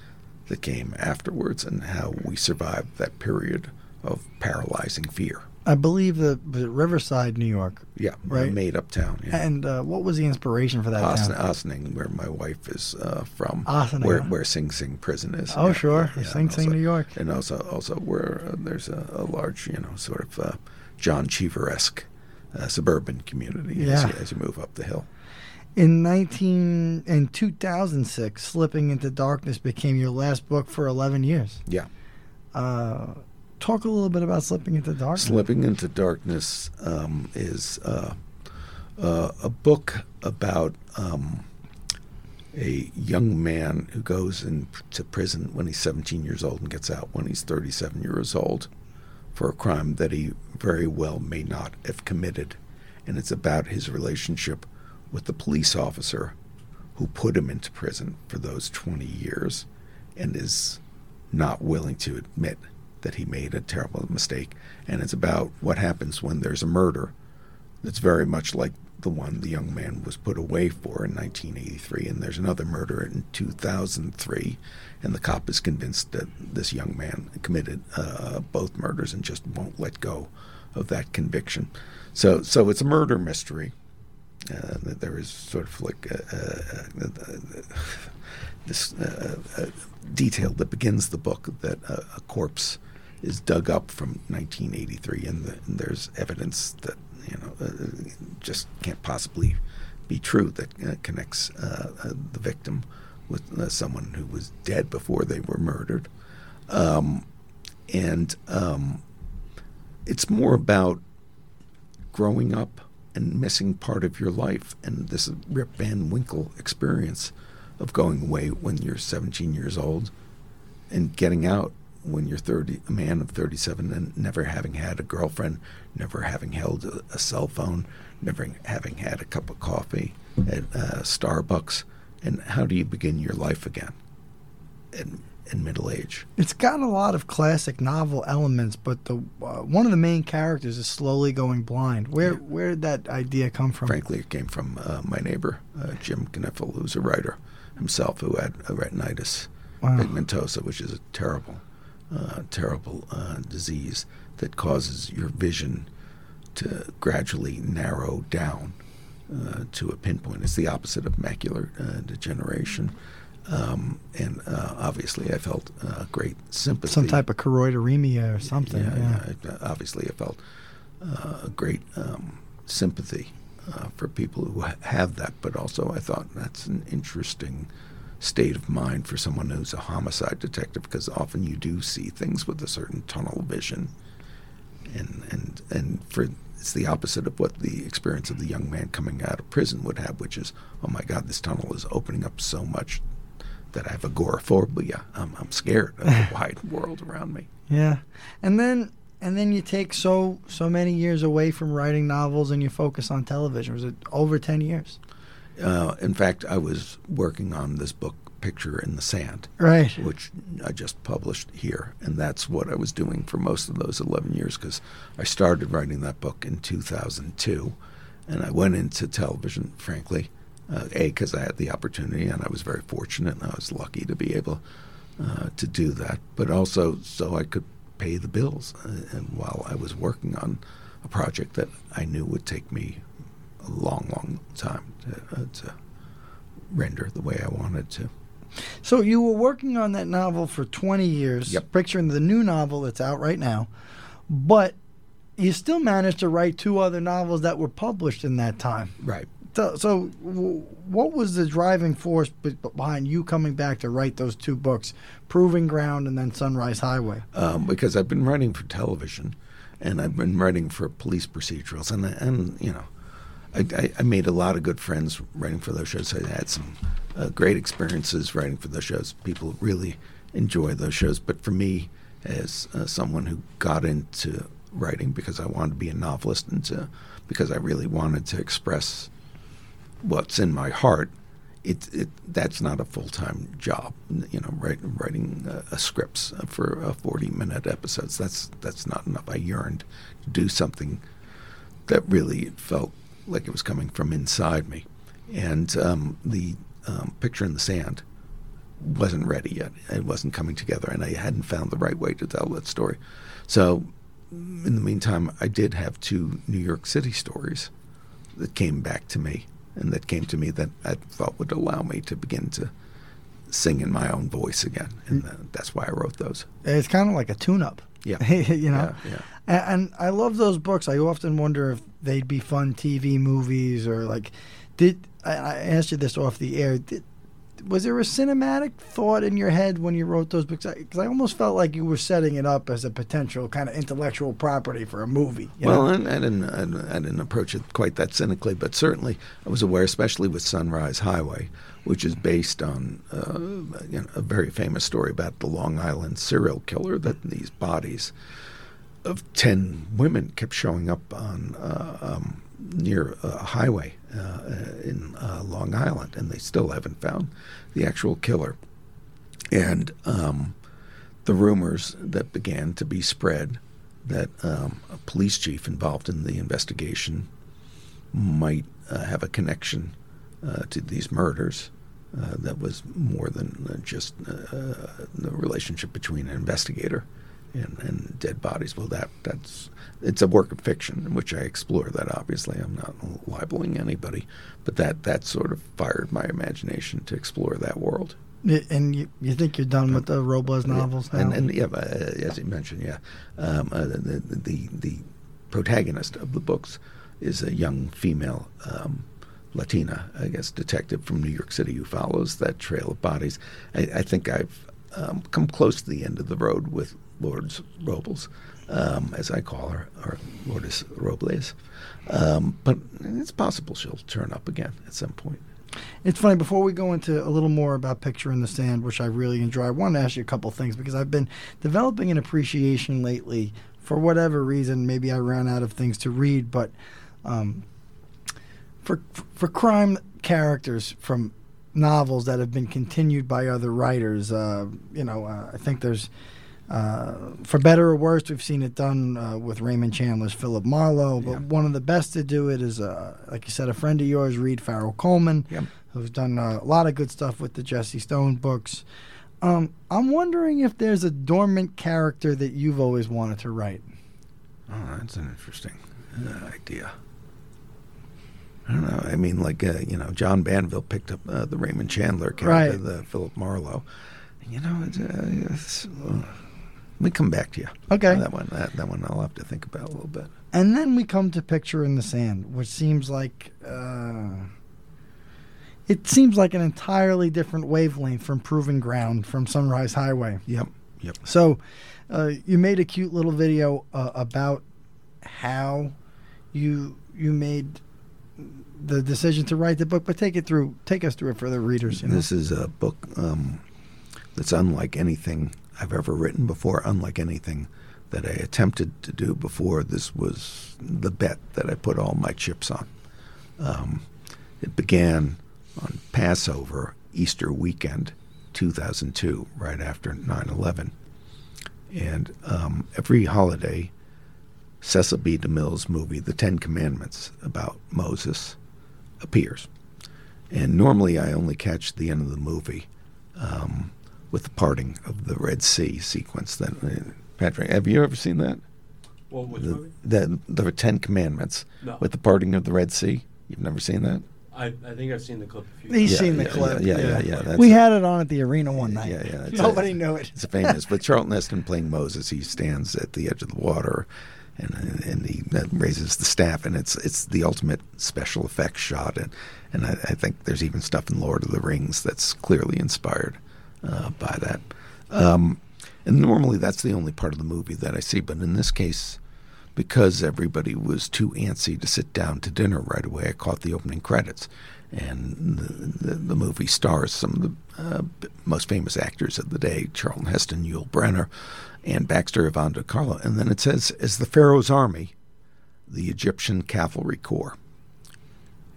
that came afterwards, and how we survived that period of paralyzing fear. I believe the Riverside, New York. Yeah, right. Made up town. Yeah. And uh, what was the inspiration for that town? Ossining, where my wife is uh, from. Ossining, where, where Sing Sing Prison is. Oh, yeah, sure, yeah, Sing Sing, also, New York. And also, also where uh, there's a, a, large, you know, sort of uh, John Cheever-esque uh, suburban community yeah. as, you, as you move up the hill. In 19 in 2006, Slipping into Darkness became your last book for 11 years. Yeah. Uh, talk a little bit about slipping into darkness. Slipping into darkness um, is uh, uh, a book about um, a young man who goes into prison when he's 17 years old and gets out when he's 37 years old for a crime that he very well may not have committed, and it's about his relationship with the police officer who put him into prison for those 20 years and is not willing to admit that he made a terrible mistake. And it's about what happens when there's a murder that's very much like the one the young man was put away for in 1983. And there's another murder in 2003. And the cop is convinced that this young man committed uh, both murders and just won't let go of that conviction. So, so it's a murder mystery. Uh, there is sort of like a, a, a, this uh, detail that begins the book that a corpse is dug up from 1983, and, the, and, there's evidence that you know, uh, just can't possibly be true that uh, connects uh, uh, the victim with someone who was dead before they were murdered. Um, and um, it's more about growing up and missing part of your life. And this Rip Van Winkle experience of going away when you're 17 years old and getting out when you're 30, a man of 37 and never having had a girlfriend, never having held a, a cell phone, never having had a cup of coffee at uh, Starbucks. And how do you begin your life again in, in middle age? It's got a lot of classic novel elements, but the uh, one of the main characters is slowly going blind. Where where did that idea come from? Frankly, it came from uh, my neighbor, uh, Jim Kniffel, who's a writer himself who had a retinitis Wow. pigmentosa, which is a terrible, uh, terrible uh, disease that causes your vision to gradually narrow down uh, to a pinpoint. It's the opposite of macular uh, degeneration. Um, and uh, obviously, I felt uh, great sympathy. Some type of choroideremia or something. Yeah, Yeah. yeah. I- Obviously, I felt uh, great um, sympathy uh, for people who ha- have that, but also I thought that's an interesting state of mind for someone who's a homicide detective because often you do see things with a certain tunnel vision, and and and for it's the opposite of what the experience of the young man coming out of prison would have, which is, oh my God, this tunnel is opening up so much that I have agoraphobia. I'm, I'm scared of the wide world around me. Yeah, and then and then you take so so many years away from writing novels and you focus on television. Was it over ten years? Uh, in fact, I was working on this book, Picture in the Sand, Right. which I just published here. And that's what I was doing for most of those 11 years because I started writing that book in 2002. And I went into television, frankly, uh, A, because I had the opportunity and I was very fortunate and I was lucky to be able uh, to do that, but also so I could pay the bills. Uh, and while I was working on a project that I knew would take me a long, long time to, uh, to render the way I wanted to. So you were working on that novel for twenty years. Yep. Picturing the new novel that's out right now, but you still managed to write two other novels that were published in that time. Right. So, so what was the driving force behind you coming back to write those two books, Proving Ground and then Sunrise Highway? um, because I've been writing for television, and I've been writing for police procedurals, and and you know, I, I, made a lot of good friends writing for those shows. I had some uh, great experiences writing for those shows. People really enjoy those shows, but for me, as uh, someone who got into writing because I wanted to be a novelist and to, because I really wanted to express what's in my heart, it, it that's not a full time job. You know, write, writing uh, uh, scripts for uh, forty minute episodes. That's that's not enough. I yearned to do something that really felt like it was coming from inside me, and um, the um, picture in the sand wasn't ready yet. It wasn't coming together, and I hadn't found the right way to tell that story. So, in the meantime, I did have two New York City stories that came back to me and that came to me that I thought would allow me to begin to sing in my own voice again. And uh, that's why I wrote those. It's kind of like a tune-up. Yeah. you know. Yeah, yeah. And, and I love those books. I often wonder if they'd be fun TV movies or like. Did I, I asked you this off the air? Did, was there a cinematic thought in your head when you wrote those books? Because I almost felt like you were setting it up as a potential kind of intellectual property for a movie. you Well, know? I, I, didn't, I, didn't- I didn't approach it quite that cynically, but certainly I was aware, especially with Sunrise Highway, which is based on uh, you know, a very famous story about the Long Island serial killer, that these bodies of 10 women kept showing up on uh, um, near a highway uh, in uh, Long Island, and they still haven't found the actual killer. And um, the rumors that began to be spread that um, a police chief involved in the investigation might uh, have a connection uh, to these murders uh, that was more than uh, just uh, the relationship between an investigator and, and dead bodies. Well, that that's it's a work of fiction in which I explore that. Obviously, I'm not libeling anybody, but that that sort of fired my imagination to explore that world. And you, you think you're done with the Robles novels now? And, and yeah, uh, as you mentioned, yeah, um, uh, the, the the the protagonist of the books is a young female um, Latina, I guess, detective from New York City who follows that trail of bodies. I, I think I've um, come close to the end of the road with Lourdes Robles, um, as I call her, or Lourdes Robles. Um, but it's possible she'll turn up again at some point. It's funny. Before we go into a little more about Picture in the Sand, which I really enjoy, I want to ask you a couple things because I've been developing an appreciation lately. For whatever reason, maybe I ran out of things to read, but um, for for crime characters from novels that have been continued by other writers, uh, you know, uh, I think there's. Uh, for better or worse, we've seen it done uh, with Raymond Chandler's Philip Marlowe, but Yeah. one of the best to do it is, uh, like you said, a friend of yours, Reed Farrell Coleman, who's done uh, a lot of good stuff with the Jesse Stone books. Um, I'm wondering if there's a dormant character that you've always wanted to write. Oh, that's an interesting idea. I don't know. I mean, like uh, you know, John Banville picked up uh, the Raymond Chandler character, Right. the Philip Marlowe. You know, it's, uh, it's, uh, let me come back to you. Okay. that one. That, that one, I'll have to think about a little bit. And then we come to Picture in the Sand, which seems like uh, it seems like an entirely different wavelength from Proving Ground from Sunrise Highway. Yep. Yep. So, uh, you made a cute little video uh, about how you you made the decision to write the book, but take it through, take us through it for the readers. You know? This is a book um, that's unlike anything I've ever written before, unlike anything that I attempted to do before. This was the bet that I put all my chips on. Um, it began on Passover, Easter weekend, 2002, right after 9 11. And um, every holiday, Cecil B. DeMille's movie, The Ten Commandments, about Moses, appears. And normally I only catch the end of the movie um, with the parting of the Red Sea sequence. That uh, Patrick, have you ever seen that? Well, which The, the, the Ten Commandments No. with the parting of the Red Sea. You've never seen that? I, I think I've seen the clip a few He's Yeah, seen the yeah, clip. yeah, yeah, yeah, yeah, that's we it. had it on at the arena one night. Yeah, yeah. Nobody a- knew it. It's famous. But Charlton Heston playing Moses, he stands at the edge of the water, and and he raises the staff, and it's it's the ultimate special effects shot, and and I, I think there's even stuff in Lord of the Rings that's clearly inspired uh, by that. Um, and normally that's the only part of the movie that I see, but in this case. Because everybody was too antsy to sit down to dinner right away, I caught the opening credits, and the, the, the movie stars some of the uh, most famous actors of the day: Charlton Heston, Yul Brynner, Anne Baxter Yvonne Carlo. And then it says, "As the Pharaoh's army, the Egyptian cavalry corps."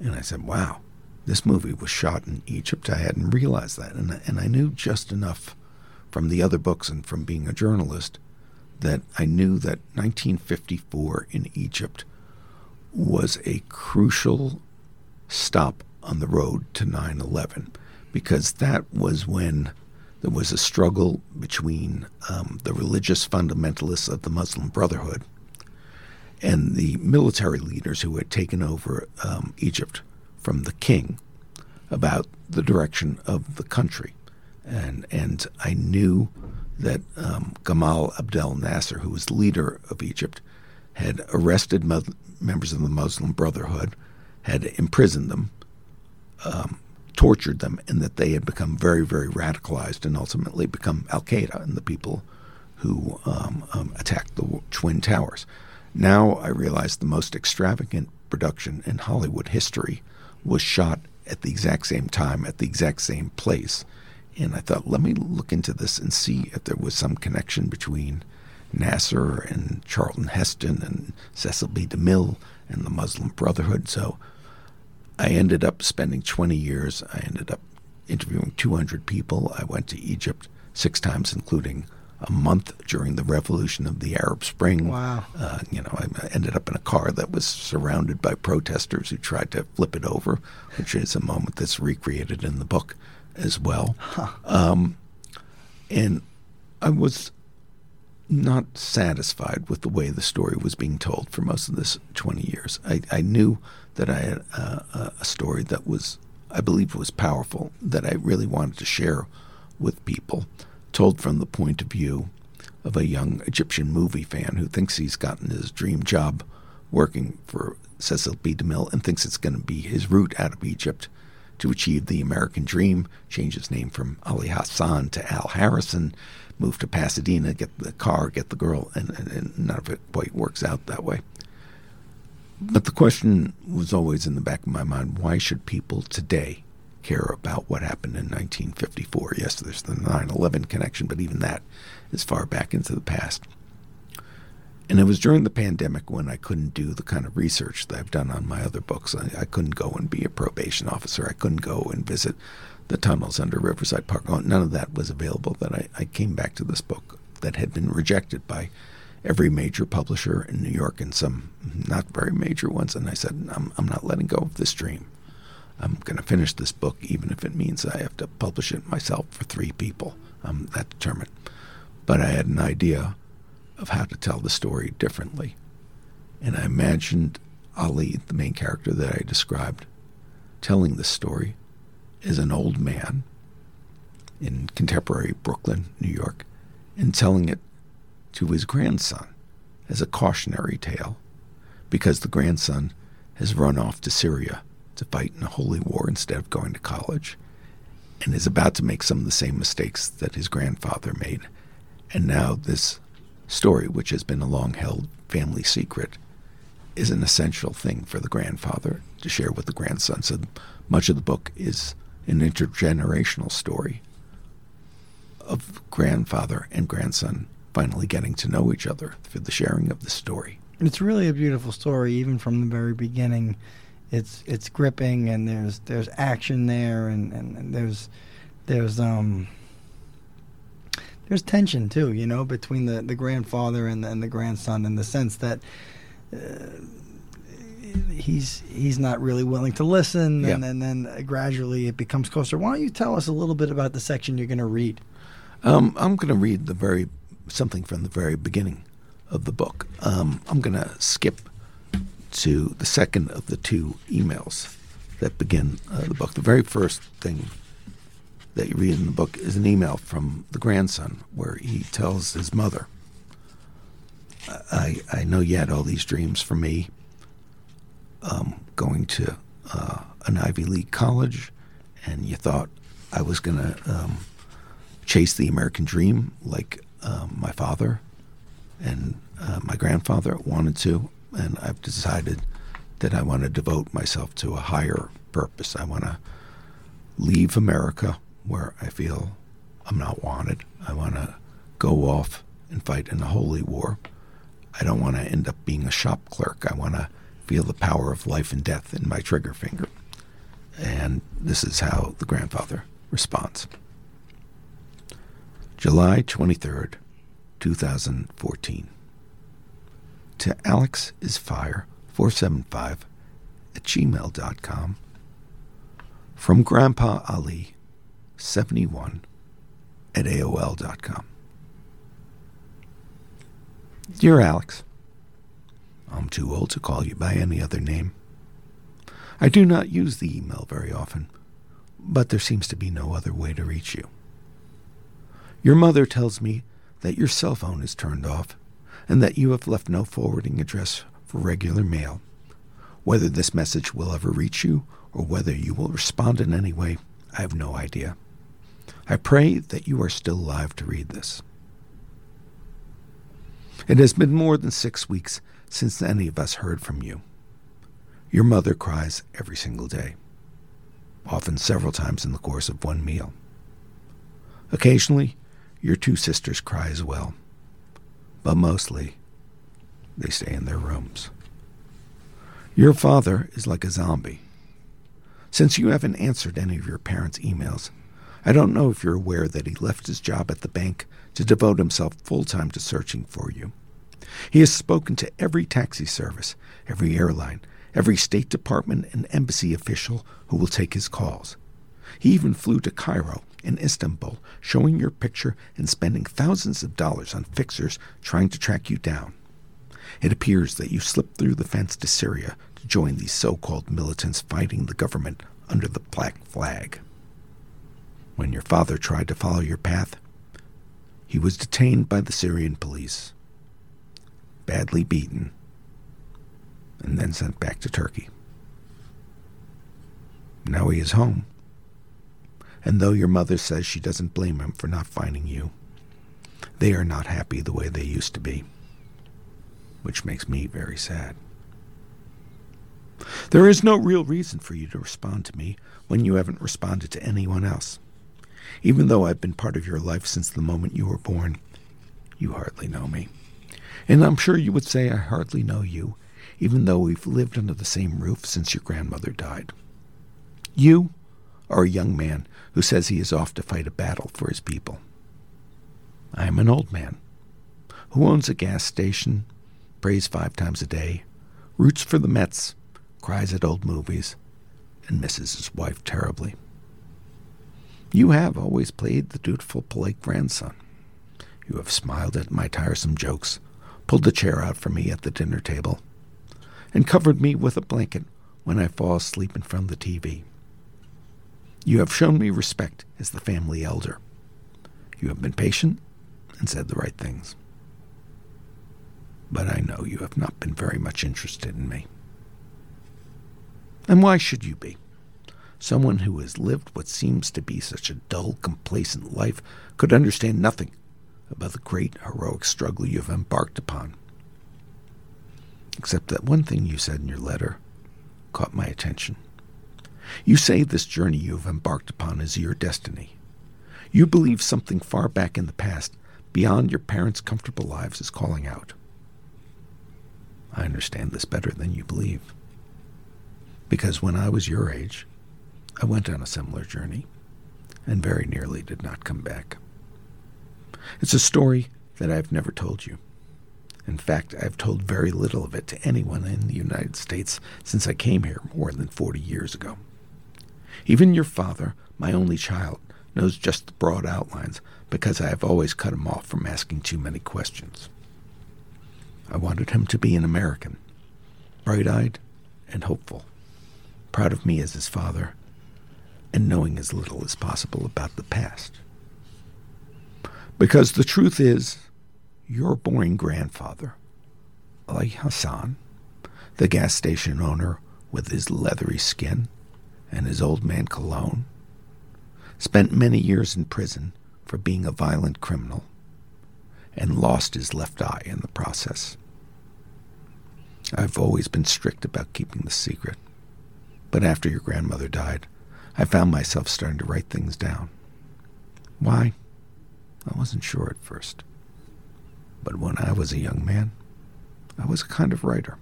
And I said, "Wow, this movie was shot in Egypt. I hadn't realized that, and and I knew just enough from the other books and from being a journalist that I knew that 1954 in Egypt was a crucial stop on the road to 9 11 because that was when there was a struggle between um, the religious fundamentalists of the Muslim Brotherhood and the military leaders who had taken over um, Egypt from the king about the direction of the country. And, and I knew that um, Gamal Abdel Nasser, who was leader of Egypt, had arrested mo- members of the Muslim Brotherhood, had imprisoned them, um, tortured them, and that they had become very, very radicalized and ultimately become Al Qaeda and the people who um, um, attacked the Twin Towers. Now I realize the most extravagant production in Hollywood history was shot at the exact same time, at the exact same place. And I thought, let me look into this and see if there was some connection between Nasser and Charlton Heston and Cecil B. DeMille and the Muslim Brotherhood. So I ended up spending 20 years. I ended up interviewing 200 people. I went to Egypt six times, including a month during the revolution of the Arab Spring. Wow. Uh, you know, I ended up in a car that was surrounded by protesters who tried to flip it over, which is a moment that's recreated in the book as well. Um, and I was not satisfied with the way the story was being told for most of this 20 years. I, I knew that I had a, a story that was, I believe, was powerful, that I really wanted to share with people, told from the point of view of a young Egyptian movie fan who thinks he's gotten his dream job working for Cecil B. DeMille and thinks it's going to be his route out of Egypt to achieve the American dream, change his name from Ali Hassan to Al Harrison, move to Pasadena, get the car, get the girl, and, and, and none of it quite works out that way. But the question was always in the back of my mind why should people today care about what happened in 1954? Yes, there's the 9 11 connection, but even that is far back into the past. And it was during the pandemic when I couldn't do the kind of research that I've done on my other books. I, I couldn't go and be a probation officer. I couldn't go and visit the tunnels under Riverside Park. None of that was available. That I, I came back to this book that had been rejected by every major publisher in New York and some not very major ones. And I said, I'm, I'm not letting go of this dream. I'm going to finish this book, even if it means I have to publish it myself for three people. I'm that determined. But I had an idea of how to tell the story differently. And I imagined Ali, the main character that I described, telling the story as an old man in contemporary Brooklyn, New York, and telling it to his grandson as a cautionary tale because the grandson has run off to Syria to fight in a holy war instead of going to college and is about to make some of the same mistakes that his grandfather made. And now this story, which has been a long held family secret, is an essential thing for the grandfather to share with the grandson. So much of the book is an intergenerational story of grandfather and grandson finally getting to know each other through the sharing of the story. It's really a beautiful story, even from the very beginning. It's it's gripping, and there's there's action there, and, and, and there's there's um there's tension too, you know, between the, the grandfather and the, and the grandson, in the sense that uh, he's he's not really willing to listen, Yeah. and, then then gradually it becomes closer. Why don't you tell us a little bit about the section you're going to read? Um, I'm going to read the very something from the very beginning of the book. Um, I'm going to skip to the second of the two emails that begin uh, the book. The very first thing that you read in the book is an email from the grandson where he tells his mother, "I I know you had all these dreams for me, um, going to uh, an Ivy League college, and you thought I was going to." Um, chase the American dream like um, my father and uh, my grandfather wanted to, and I've decided that I want to devote myself to a higher purpose. I want to leave America where I feel I'm not wanted. I want to go off and fight in a holy war. I don't want to end up being a shop clerk. I want to feel the power of life and death in my trigger finger. And this is how the grandfather responds. July 23rd, 2014. To Alex is fire 475 at gmail.com. From Grandpa Ali 71 at AOL.com. Dear Alex, I'm too old to call you by any other name. I do not use the email very often, but there seems to be no other way to reach you. Your mother tells me that your cell phone is turned off and that you have left no forwarding address for regular mail. Whether this message will ever reach you or whether you will respond in any way, I have no idea. I pray that you are still alive to read this. It has been more than six weeks since any of us heard from you. Your mother cries every single day, often several times in the course of one meal. Occasionally, your two sisters cry as well, but mostly they stay in their rooms. Your father is like a zombie. Since you haven't answered any of your parents' emails, I don't know if you're aware that he left his job at the bank to devote himself full time to searching for you. He has spoken to every taxi service, every airline, every State Department and embassy official who will take his calls. He even flew to Cairo and Istanbul, showing your picture and spending thousands of dollars on fixers trying to track you down. It appears that you slipped through the fence to Syria to join these so called militants fighting the government under the black flag. When your father tried to follow your path, he was detained by the Syrian police, badly beaten, and then sent back to Turkey. Now he is home. And though your mother says she doesn't blame him for not finding you, they are not happy the way they used to be, which makes me very sad. There is no real reason for you to respond to me when you haven't responded to anyone else. Even though I've been part of your life since the moment you were born, you hardly know me. And I'm sure you would say I hardly know you, even though we've lived under the same roof since your grandmother died. You are a young man who says he is off to fight a battle for his people. I am an old man who owns a gas station, prays five times a day, roots for the Mets, cries at old movies, and misses his wife terribly. You have always played the dutiful, polite grandson. You have smiled at my tiresome jokes, pulled the chair out for me at the dinner table, and covered me with a blanket when I fall asleep in front of the TV. You have shown me respect as the family elder. You have been patient and said the right things. But I know you have not been very much interested in me. And why should you be? Someone who has lived what seems to be such a dull, complacent life could understand nothing about the great, heroic struggle you have embarked upon. Except that one thing you said in your letter caught my attention. You say this journey you have embarked upon is your destiny. You believe something far back in the past, beyond your parents' comfortable lives, is calling out. I understand this better than you believe. Because when I was your age, I went on a similar journey and very nearly did not come back. It's a story that I've never told you. In fact, I've told very little of it to anyone in the United States since I came here more than 40 years ago. Even your father, my only child, knows just the broad outlines because I have always cut him off from asking too many questions. I wanted him to be an American, bright eyed and hopeful, proud of me as his father, and knowing as little as possible about the past. Because the truth is, your boring grandfather, Ali Hassan, the gas station owner with his leathery skin and his old man cologne, spent many years in prison for being a violent criminal and lost his left eye in the process. I've always been strict about keeping the secret, but after your grandmother died, I found myself starting to write things down. Why? I wasn't sure at first. But when I was a young man, I was a kind of writer.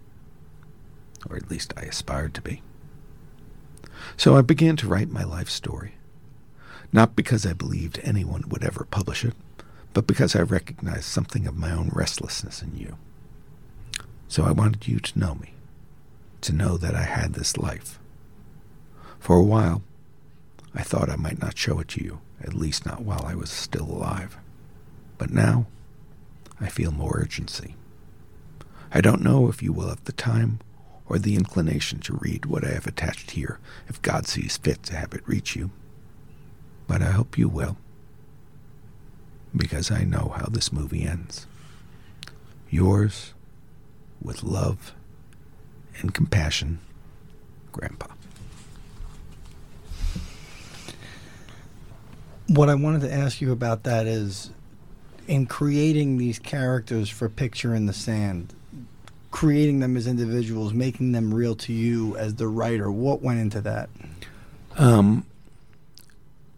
Or at least I aspired to be. So I began to write my life story. Not because I believed anyone would ever publish it, but because I recognized something of my own restlessness in you. So I wanted you to know me, to know that I had this life. For a while, I thought I might not show it to you, at least not while I was still alive. But now, I feel more urgency. I don't know if you will have the time or the inclination to read what I have attached here if God sees fit to have it reach you. But I hope you will, because I know how this movie ends. Yours, with love and compassion, Grandpa. What I wanted to ask you about that is in creating these characters for Picture in the Sand, creating them as individuals, making them real to you as the writer, what went into that? Um,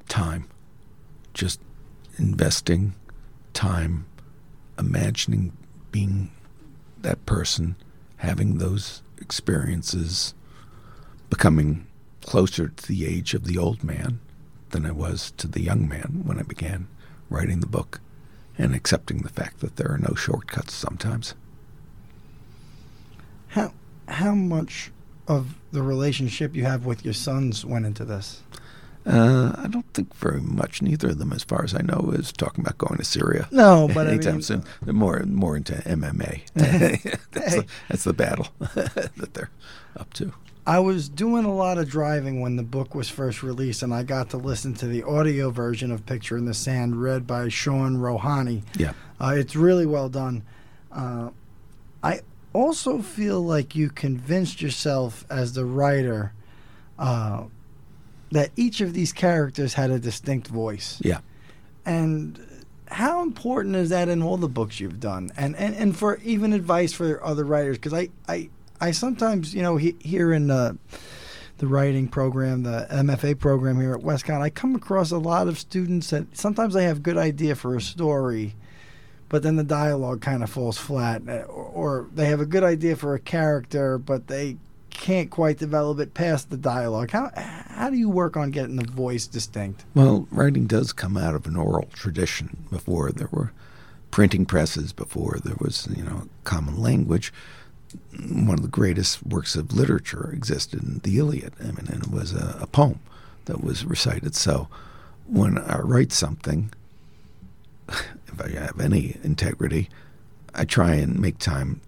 time. Just investing time, imagining being that person, having those experiences, becoming closer to the age of the old man than I was to the young man when I began writing the book, and accepting the fact that there are no shortcuts sometimes. How how much of the relationship you have with your sons went into this? Uh, I don't think very much. Neither of them, as far as I know, is talking about going to Syria. No, but I anytime mean, soon. They're more more into MMA. that's, the, that's the battle that they're up to. I was doing a lot of driving when the book was first released, and I got to listen to the audio version of Picture in the Sand, read by Sean Rohani. Yeah. Uh, it's really well done. Uh, I also feel like you convinced yourself as the writer uh, that each of these characters had a distinct voice. Yeah. And how important is that in all the books you've done? And and, and for even advice for other writers, because I, I I sometimes you know he, here in the the writing program, the MFA program here at WestConn, I come across a lot of students that sometimes they have good idea for a story, but then the dialogue kind of falls flat, uh, or, or they have a good idea for a character, but they can't quite develop it past the dialogue. How how do you work on getting the voice distinct? Well, writing does come out of an oral tradition. Before there were printing presses, before there was you know common language. One of the greatest works of literature existed in the Iliad. I mean, and it was a, a poem that was recited. So, when I write something, if I have any integrity, I try and make time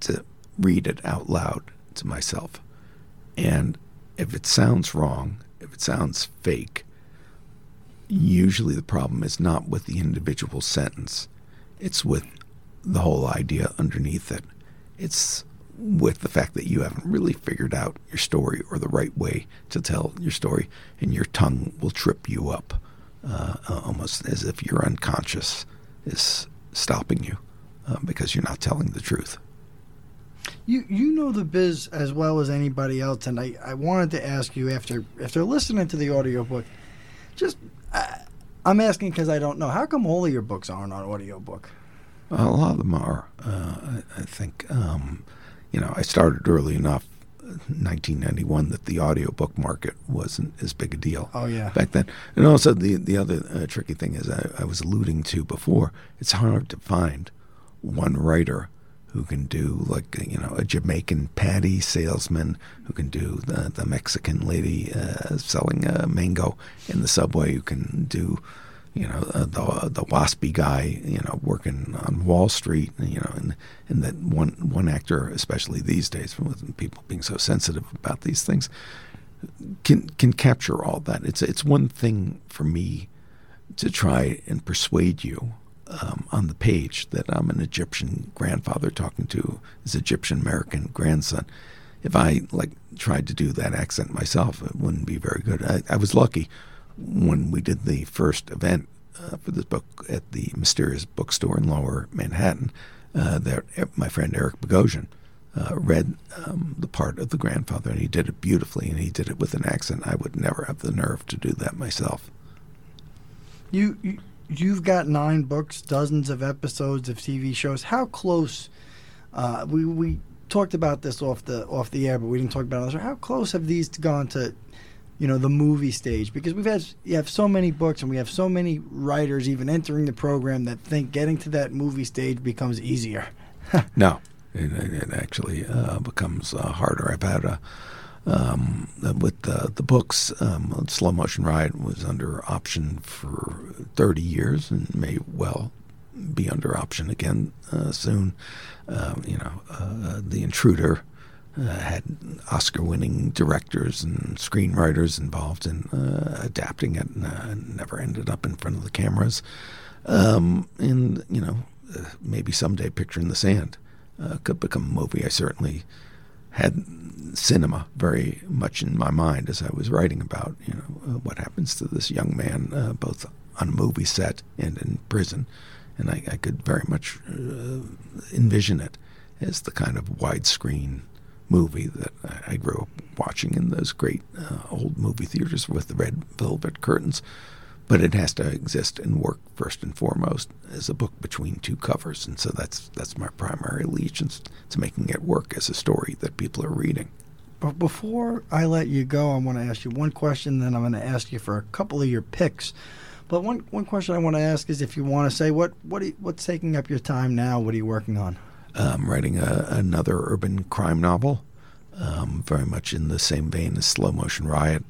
to read it out loud to myself. And if it sounds wrong, if it sounds fake, usually the problem is not with the individual sentence, it's with the whole idea underneath it. It's with the fact that you haven't really figured out your story or the right way to tell your story, and your tongue will trip you up, uh, almost as if you're unconscious is stopping you uh, because you're not telling the truth. You you know the biz as well as anybody else, and I, I wanted to ask you after after listening to the audiobook, just uh, I'm asking because I don't know how come all of your books aren't on audiobook. A lot of them are. Uh, I, I, think um, you know I started early enough. 1991 that the audiobook market wasn't as big a deal oh yeah. back then. And also the the other uh, tricky thing is I, I was alluding to before it's hard to find one writer who can do like you know a Jamaican patty salesman who can do the the Mexican lady uh, selling a mango in the subway who can do you know uh, the the waspy guy you know working on Wall Street you know and and that one one actor especially these days with people being so sensitive about these things can can capture all that it's it's one thing for me to try and persuade you um, on the page that I'm an Egyptian grandfather talking to his Egyptian American grandson. If I like tried to do that accent myself, it wouldn't be very good. I, I was lucky when we did the first event uh, for this book at the Mysterious Bookstore in Lower Manhattan. Uh, that my friend Eric Bogosian uh, read um, the part of the grandfather, and he did it beautifully, and he did it with an accent. I would never have the nerve to do that myself. You, you you've got nine books, dozens of episodes of TV shows. How close? Uh, we we talked about this off the off the air, but we didn't talk about it. How close have these gone to, you know, the movie stage? Because we've had you have so many books, and we have so many writers even entering the program that think getting to that movie stage becomes easier. no, it, it actually uh, becomes uh, harder. I've had a um, with the, the books, um, Slow Motion Riot was under option for 30 years and may well be under option again uh, soon. Uh, you know, uh, The Intruder had Oscar winning directors and screenwriters involved in uh, adapting it and uh, never ended up in front of the cameras. Um, and, you know, maybe someday Picture in the Sand could become a movie. I certainly had cinema very much in my mind as I was writing about you know uh, what happens to this young man uh, both on a movie set and in prison, and I, I could very much uh, envision it as the kind of widescreen movie that I grew up watching in those great uh, old movie theaters with the red velvet curtains but it has to exist and work first and foremost as a book between two covers, and so that's that's my primary allegiance to making it work as a story that people are reading. But before I let you go, I want to ask you one question. Then I'm going to ask you for a couple of your picks. But one one question I want to ask is if you want to say what what what's taking up your time now? What are you working on? I'm writing a, another urban crime novel, um, very much in the same vein as Slow Motion Riot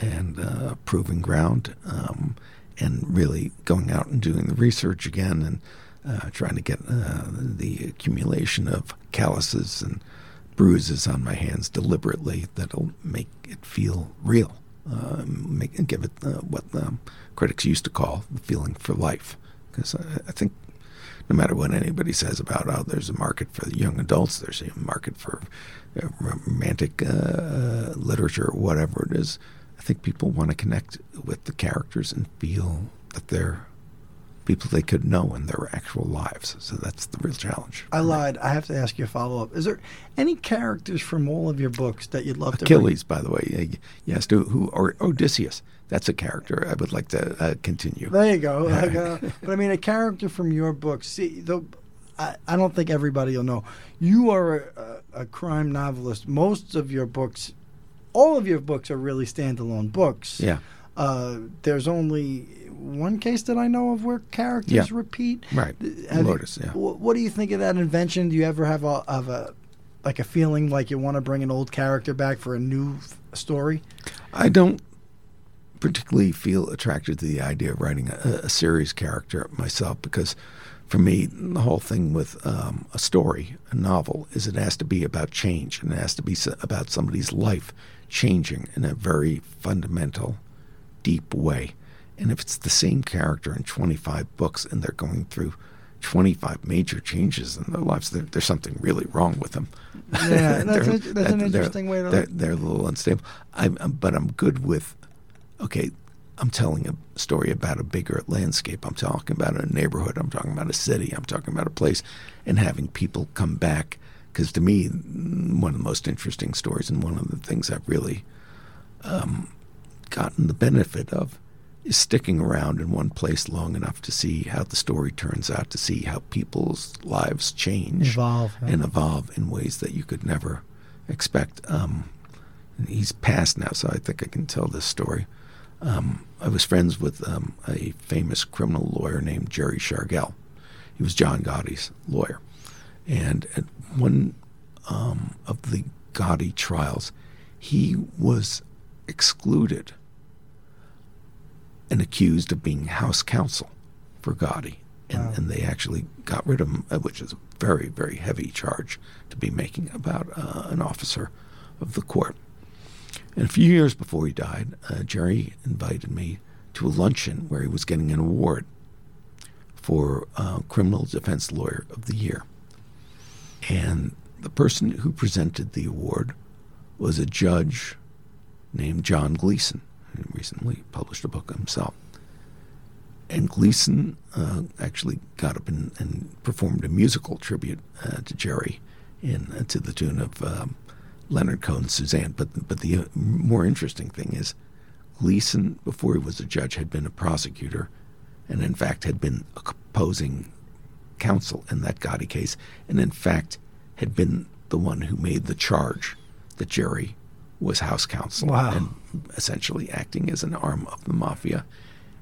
and uh, proving ground, um, and really going out and doing the research again and uh, trying to get uh, the accumulation of calluses and bruises on my hands deliberately that'll make it feel real, uh, make give it uh, what critics used to call the feeling for life. Because I, I think no matter what anybody says about oh, there's a market for young adults, there's a market for uh, romantic uh, literature, or whatever it is. I think people want to connect with the characters and feel that they're people they could know in their actual lives. So that's the real challenge. I lied. I have to ask you a follow up. Is there any characters from all of your books that you'd love to Achilles, by the way, yes, who, who or Odysseus. That's a character I would like to uh, continue. There you go. Like, uh, but I mean, a character from your books. See, the, I, I don't think everybody will know. You are a, a, crime novelist. Most of your books, all of your books, are really standalone books. Yeah. Uh, there's only one case that I know of where characters Yeah. repeat. Right. Have you- yeah. wh- What do you think of that invention? Do you ever have a a like a feeling like you want to bring an old character back for a new f- story? I don't particularly feel attracted to the idea of writing a, a series character myself because for me, the whole thing with um, a story, a novel, is it has to be about change and it has to be about somebody's life changing in a very fundamental, deep way. And if it's the same character in 25 books and they're going through 25 major changes in their lives, there, there's something really wrong with them. Yeah, that's int- that's an interesting way to- They're, they're a little unstable. I'm- but I'm good with, okay, I'm telling a story about a bigger landscape. I'm talking about a neighborhood. I'm talking about a city. I'm talking about a place, and having people come back. Because to me, one of the most interesting stories and one of the things I've really um, gotten the benefit of is sticking around in one place long enough to see how the story turns out, to see how people's lives change, Evolve, and evolve in ways that you could never expect. Um, he's passed now, so I think I can tell this story. Um, I was friends with um, a famous criminal lawyer named Jerry Shargel. He was John Gotti's lawyer. And at one um, of the Gotti trials, he was excluded and accused of being house counsel for Gotti. And, and they actually got rid of him, uh, which is a very, very heavy charge to be making about uh, an officer of the court. And a few years before he died, uh, Jerry invited me to a luncheon where he was getting an award for uh, Criminal Defense Lawyer of the Year. And the person who presented the award was a judge named John Gleeson, who recently published a book himself. And Gleeson uh, actually got up and, and performed a musical tribute uh, to Jerry in uh, to the tune of um, Leonard Cohen, Suzanne. But but the uh, more interesting thing is Gleeson, before he was a judge, had been a prosecutor, and in fact had been opposing counsel in that Gotti case, and in fact had been the one who made the charge that Jerry was house counsel Wow. and essentially acting as an arm of the mafia.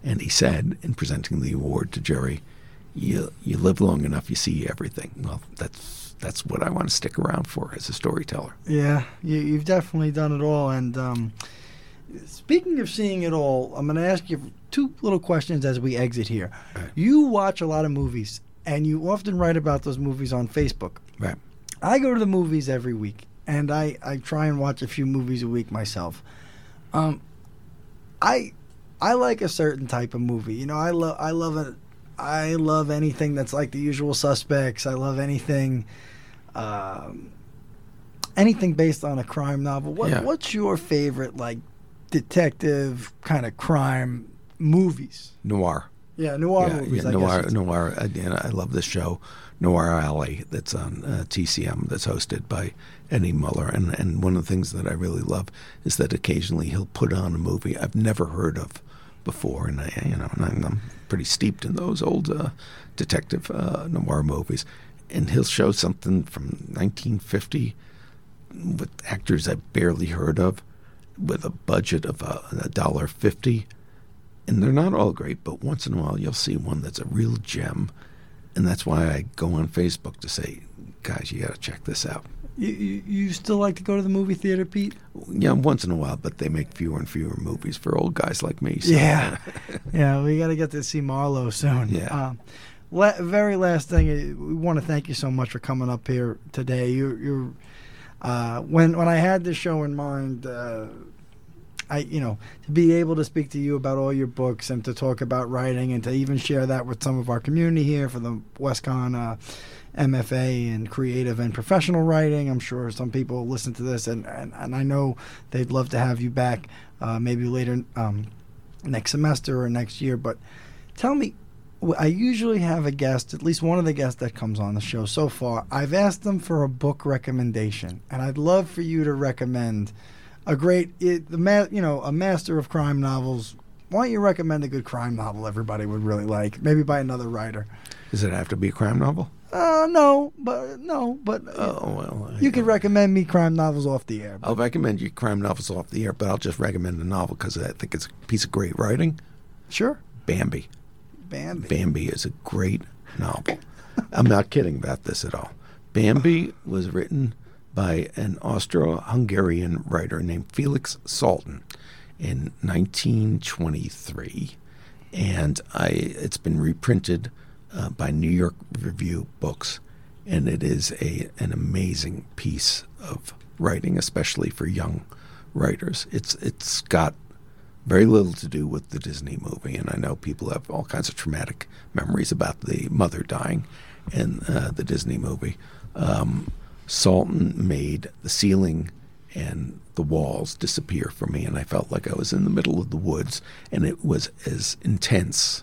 And he said, in presenting the award to Jerry, "You you live long enough, you see everything." Well, that's that's what I want to stick around for as a storyteller. Yeah, you, you've definitely done it all. And um, speaking of seeing it all, I'm going to ask you two little questions as we exit here. You watch a lot of movies, and you often write about those movies on Facebook. Right. I go to the movies every week, and I, I try and watch a few movies a week myself. Um, I I like a certain type of movie. You know, I love I love it. I love anything that's like The Usual Suspects. I love anything, um, anything based on a crime novel. What Yeah. What's your favorite like detective kind of crime movies? Noir. Yeah, noir yeah, movies. yeah, I noir, noir. Again, I love this show, Noir Alley, that's on uh, TCM, that's hosted by Eddie Muller. And and one of the things that I really love is that occasionally he'll put on a movie I've never heard of before, and I, you know, I'm, I'm pretty steeped in those old uh, detective uh, noir movies, and he'll show something from 1950 with actors I've barely heard of, with a budget of uh, a dollar fifty. And they're not all great, but once in a while you'll see one that's a real gem, and that's why I go on Facebook to say, guys, you got to check this out. You, you you still like to go to the movie theater, Pete? Yeah, once in a while, but they make fewer and fewer movies for old guys like me. So, Yeah, yeah. We got to get to see Marlowe soon. Yeah. Um, la- very last thing, uh, we want to thank you so much for coming up here today. You, you're uh, when when I had this show in mind, uh, I, you know, to be able to speak to you about all your books and to talk about writing and to even share that with some of our community here for the WestConn uh, MFA and creative and professional writing. I'm sure some people listen to this and, and, and I know they'd love to have you back uh, maybe later um, next semester or next year. But tell me, I usually have a guest, at least one of the guests that comes on the show so far. I've asked them for a book recommendation, and I'd love for you to recommend a great, it, the ma- you know, a master of crime novels. Why don't you recommend a good crime novel everybody would really like, maybe by another writer? Does it have to be a crime novel? Uh, no, but no, but uh, Oh well, I- you can recommend me crime novels off the air. I'll recommend you crime novels off the air, but I'll just recommend a novel because I think it's a piece of great writing. Sure, Bambi. Bambi. Bambi is a great novel. I'm not kidding about this at all. Bambi was written by an Austro-Hungarian writer named Felix Salten in 1923, and I it's been reprinted uh, by New York Review Books, and it is a an amazing piece of writing, especially for young writers. It's it's got very little to do with the Disney movie, and I know people have all kinds of traumatic memories about the mother dying in uh, the Disney movie. Um, Salten made the ceiling and the walls disappear for me, and I felt like I was in the middle of the woods, and it was as intense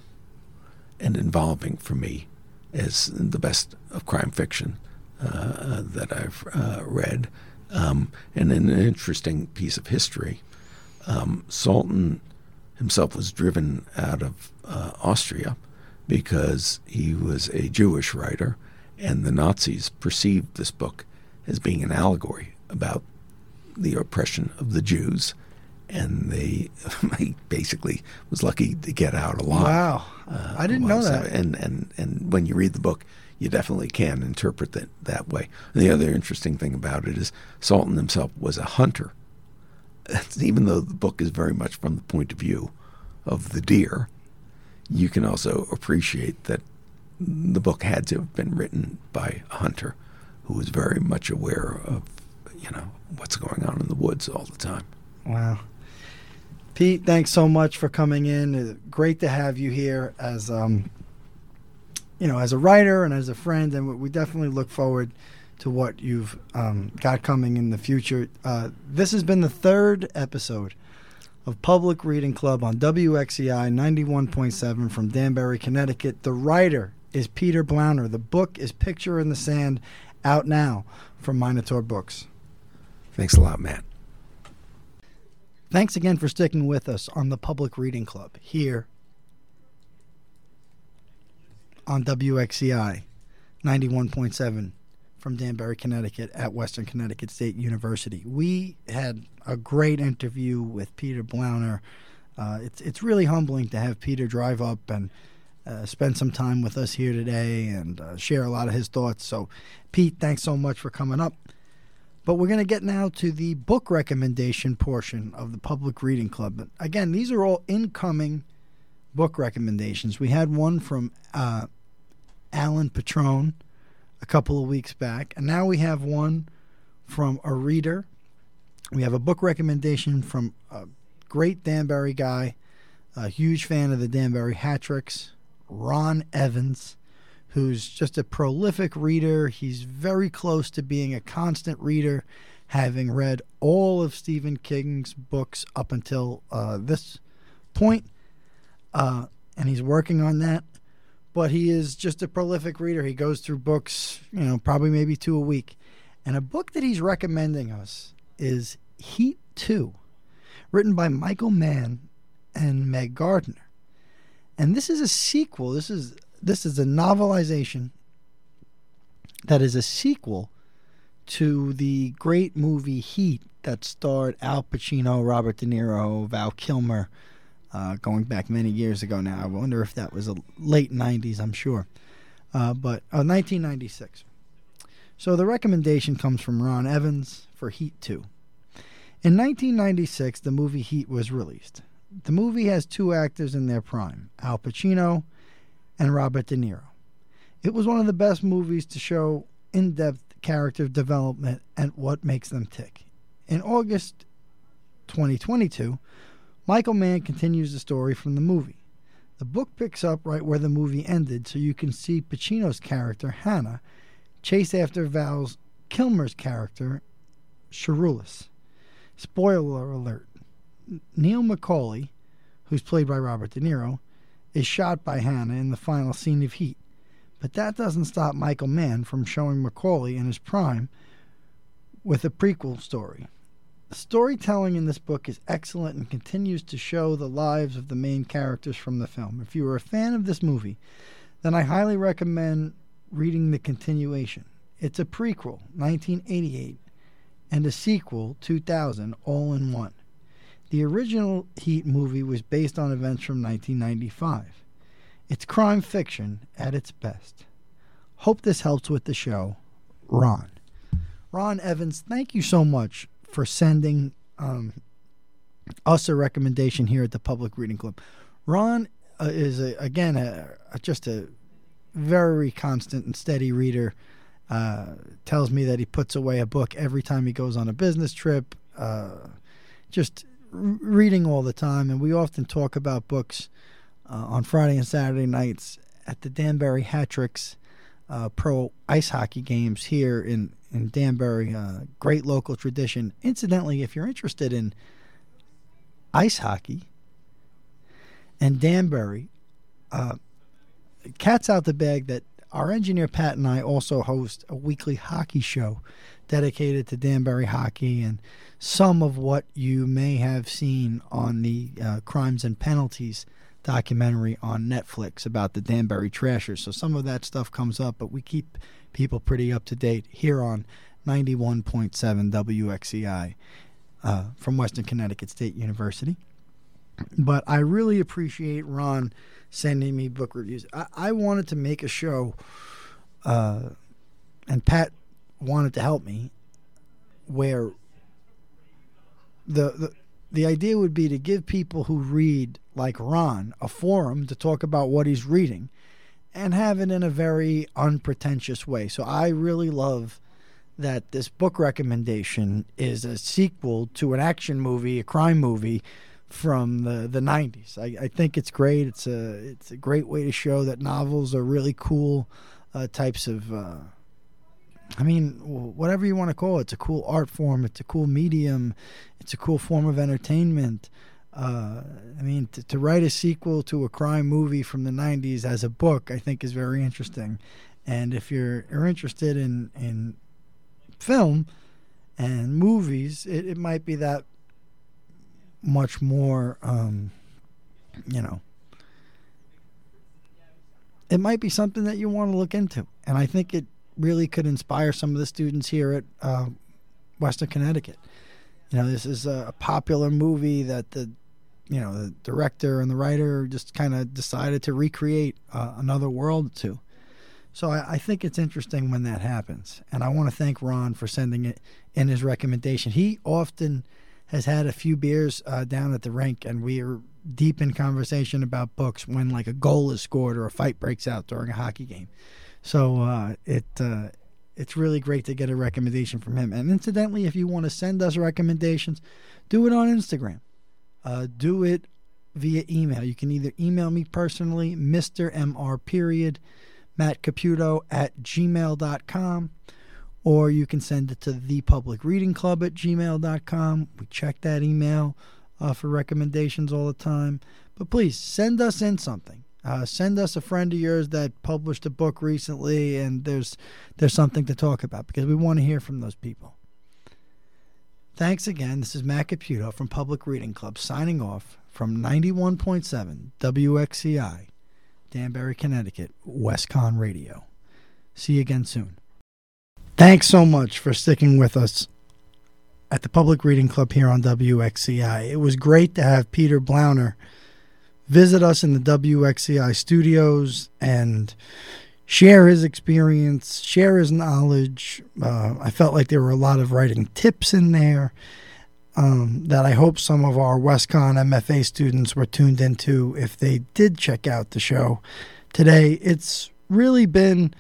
and involving for me as the best of crime fiction uh, that I've uh, read. Um, and an interesting piece of history. Um, Salten himself was driven out of uh, Austria because he was a Jewish writer, and the Nazis perceived this book as being an allegory about the oppression of the Jews. And they, he basically was lucky to get out alive. Wow, Uh, I didn't know that. And, and, and when you read the book, you definitely can interpret it that way. And the other interesting thing about it is Salten himself was a hunter. Even though the book is very much from the point of view of the deer, you can also appreciate that the book had to have been written by a hunter who was very much aware of, you know, what's going on in the woods all the time. Wow. Pete, thanks so much for coming in. Uh, Great to have you here as um, you know, as a writer and as a friend, and we- we definitely look forward to what you've um, got coming in the future. Uh, this has been the third episode of Public Reading Club on WXCI 91.7 from Danbury, Connecticut. The writer is Peter Blauner. The book is Picture in the Sand, out now from Minotaur Books. Thanks a lot, Matt. Thanks again for sticking with us on the Public Reading Club here on WXCI 91.7 from Danbury, Connecticut at Western Connecticut State University. We had a great interview with Peter Blauner. Uh, it's, it's really humbling to have Peter drive up and uh, spend some time with us here today and uh, share a lot of his thoughts. So, Pete, thanks so much for coming up. But we're going to get now to the book recommendation portion of the Public Reading Club. But again, these are all incoming book recommendations. We had one from uh, Alan Patrone a couple of weeks back, and now we have one from a reader. We have a book recommendation from a great Danbury guy, a huge fan of the Danbury Hat Tricks, Ron Evans who's just a prolific reader. He's very close to being a constant reader, having read all of Stephen King's books up until uh, this point. Uh, and he's working on that. But he is just a prolific reader. He goes through books, you know, probably maybe two a week. And a book that he's recommending us is Heat 2, written by Michael Mann and Meg Gardiner. And this is a sequel. This is this is a novelization that is a sequel to the great movie Heat that starred Al Pacino, Robert De Niro, Val Kilmer, uh, going back many years ago now. I wonder if that was a late 90s, I'm sure. Uh, but uh, 1996. So the recommendation comes from Ron Evans for Heat 2. In 1996, the movie Heat was released. The movie has two actors in their prime Al Pacino and Robert De Niro. It was one of the best movies to show in depth character development and what makes them tick. In August 2022, Michael Mann continues the story from the movie. The book picks up right where the movie ended, so you can see Pacino's character, Hanna, chase after Val Kilmer's character, Shiherlis. Spoiler alert Neil McCauley, who's played by Robert De Niro, is shot by Hanna in the final scene of Heat. But that doesn't stop Michael Mann from showing McCauley in his prime with a prequel story. The storytelling in this book is excellent and continues to show the lives of the main characters from the film. If you are a fan of this movie, then I highly recommend reading the continuation. It's a prequel, 1988, and a sequel, 2000, all in one. The original Heat movie was based on events from 1995. It's crime fiction at its best. Hope this helps with the show. Ron. Ron Evans, thank you so much for sending um, us a recommendation here at the Public Reading Club. Ron uh, is, a, again, a, a, just a very constant and steady reader. Uh, tells me that he puts away a book every time he goes on a business trip. Uh, just reading all the time, and we often talk about books uh, on Friday and Saturday nights at the Danbury Hat-Tricks uh, Pro Ice Hockey games here in in Danbury. Uh, great local tradition. Incidentally, if you're interested in ice hockey and Danbury, uh, cat's out the bag that our engineer Pat and I also host a weekly hockey show dedicated to Danbury hockey and some of what you may have seen on the uh, crimes and penalties documentary on Netflix about the Danbury Trashers. So some of that stuff comes up, but we keep people pretty up to date here on 91.7 WXCI uh, from Western Connecticut State University. But I really appreciate Ron sending me book reviews. I, I wanted to make a show, uh, and Pat wanted to help me, where the, the the idea would be to give people who read like Ron a forum to talk about what he's reading and have it in a very unpretentious way. So I really love that this book recommendation is a sequel to an action movie, a crime movie from the, the 90s. I, I think it's great. It's a it's a great way to show that novels are really cool uh, types of uh, I mean, whatever you want to call it, it's a cool art form. It's a cool medium. It's a cool form of entertainment. Uh, I mean, to, to, write a sequel to a crime movie from the '90s as a book, I think is very interesting. And if you're, you're interested in in film and movies, it, it might be that much more, um, you know, it might be something that you want to look into. And I think it really could inspire some of the students here at uh, Western Connecticut. You know, this is a popular movie that the you know the director and the writer just kind of decided to recreate uh, another world to. So I, I, think it's interesting when that happens, and I want to thank Ron for sending it in his recommendation. He often has had a few beers uh, down at the rink, and we are deep in conversation about books when like a goal is scored or a fight breaks out during a hockey game. So uh, it uh, it's really great to get a recommendation from him. And incidentally, if you want to send us recommendations, do it on Instagram. Uh, do it via email. You can either email me personally, Mr. MR period, Matt Caputo at gmail.com, or you can send it to the public reading club at gmail.com. We check that email uh, for recommendations all the time. But please send us in something. Uh, send us a friend of yours that published a book recently, and there's there's something to talk about because we want to hear from those people. Thanks again. This is Matt Caputo from Public Reading Club signing off from 91.7 WXCI, Danbury, Connecticut, WestConn Radio. See you again soon. Thanks so much for sticking with us at the Public Reading Club here on WXCI. It was great to have Peter Blauner visit us in the WXCI studios and share his experience, share his knowledge. Uh, I felt like there were a lot of writing tips in there um, that I hope some of our WestConn MFA students were tuned into if they did check out the show today. It's really been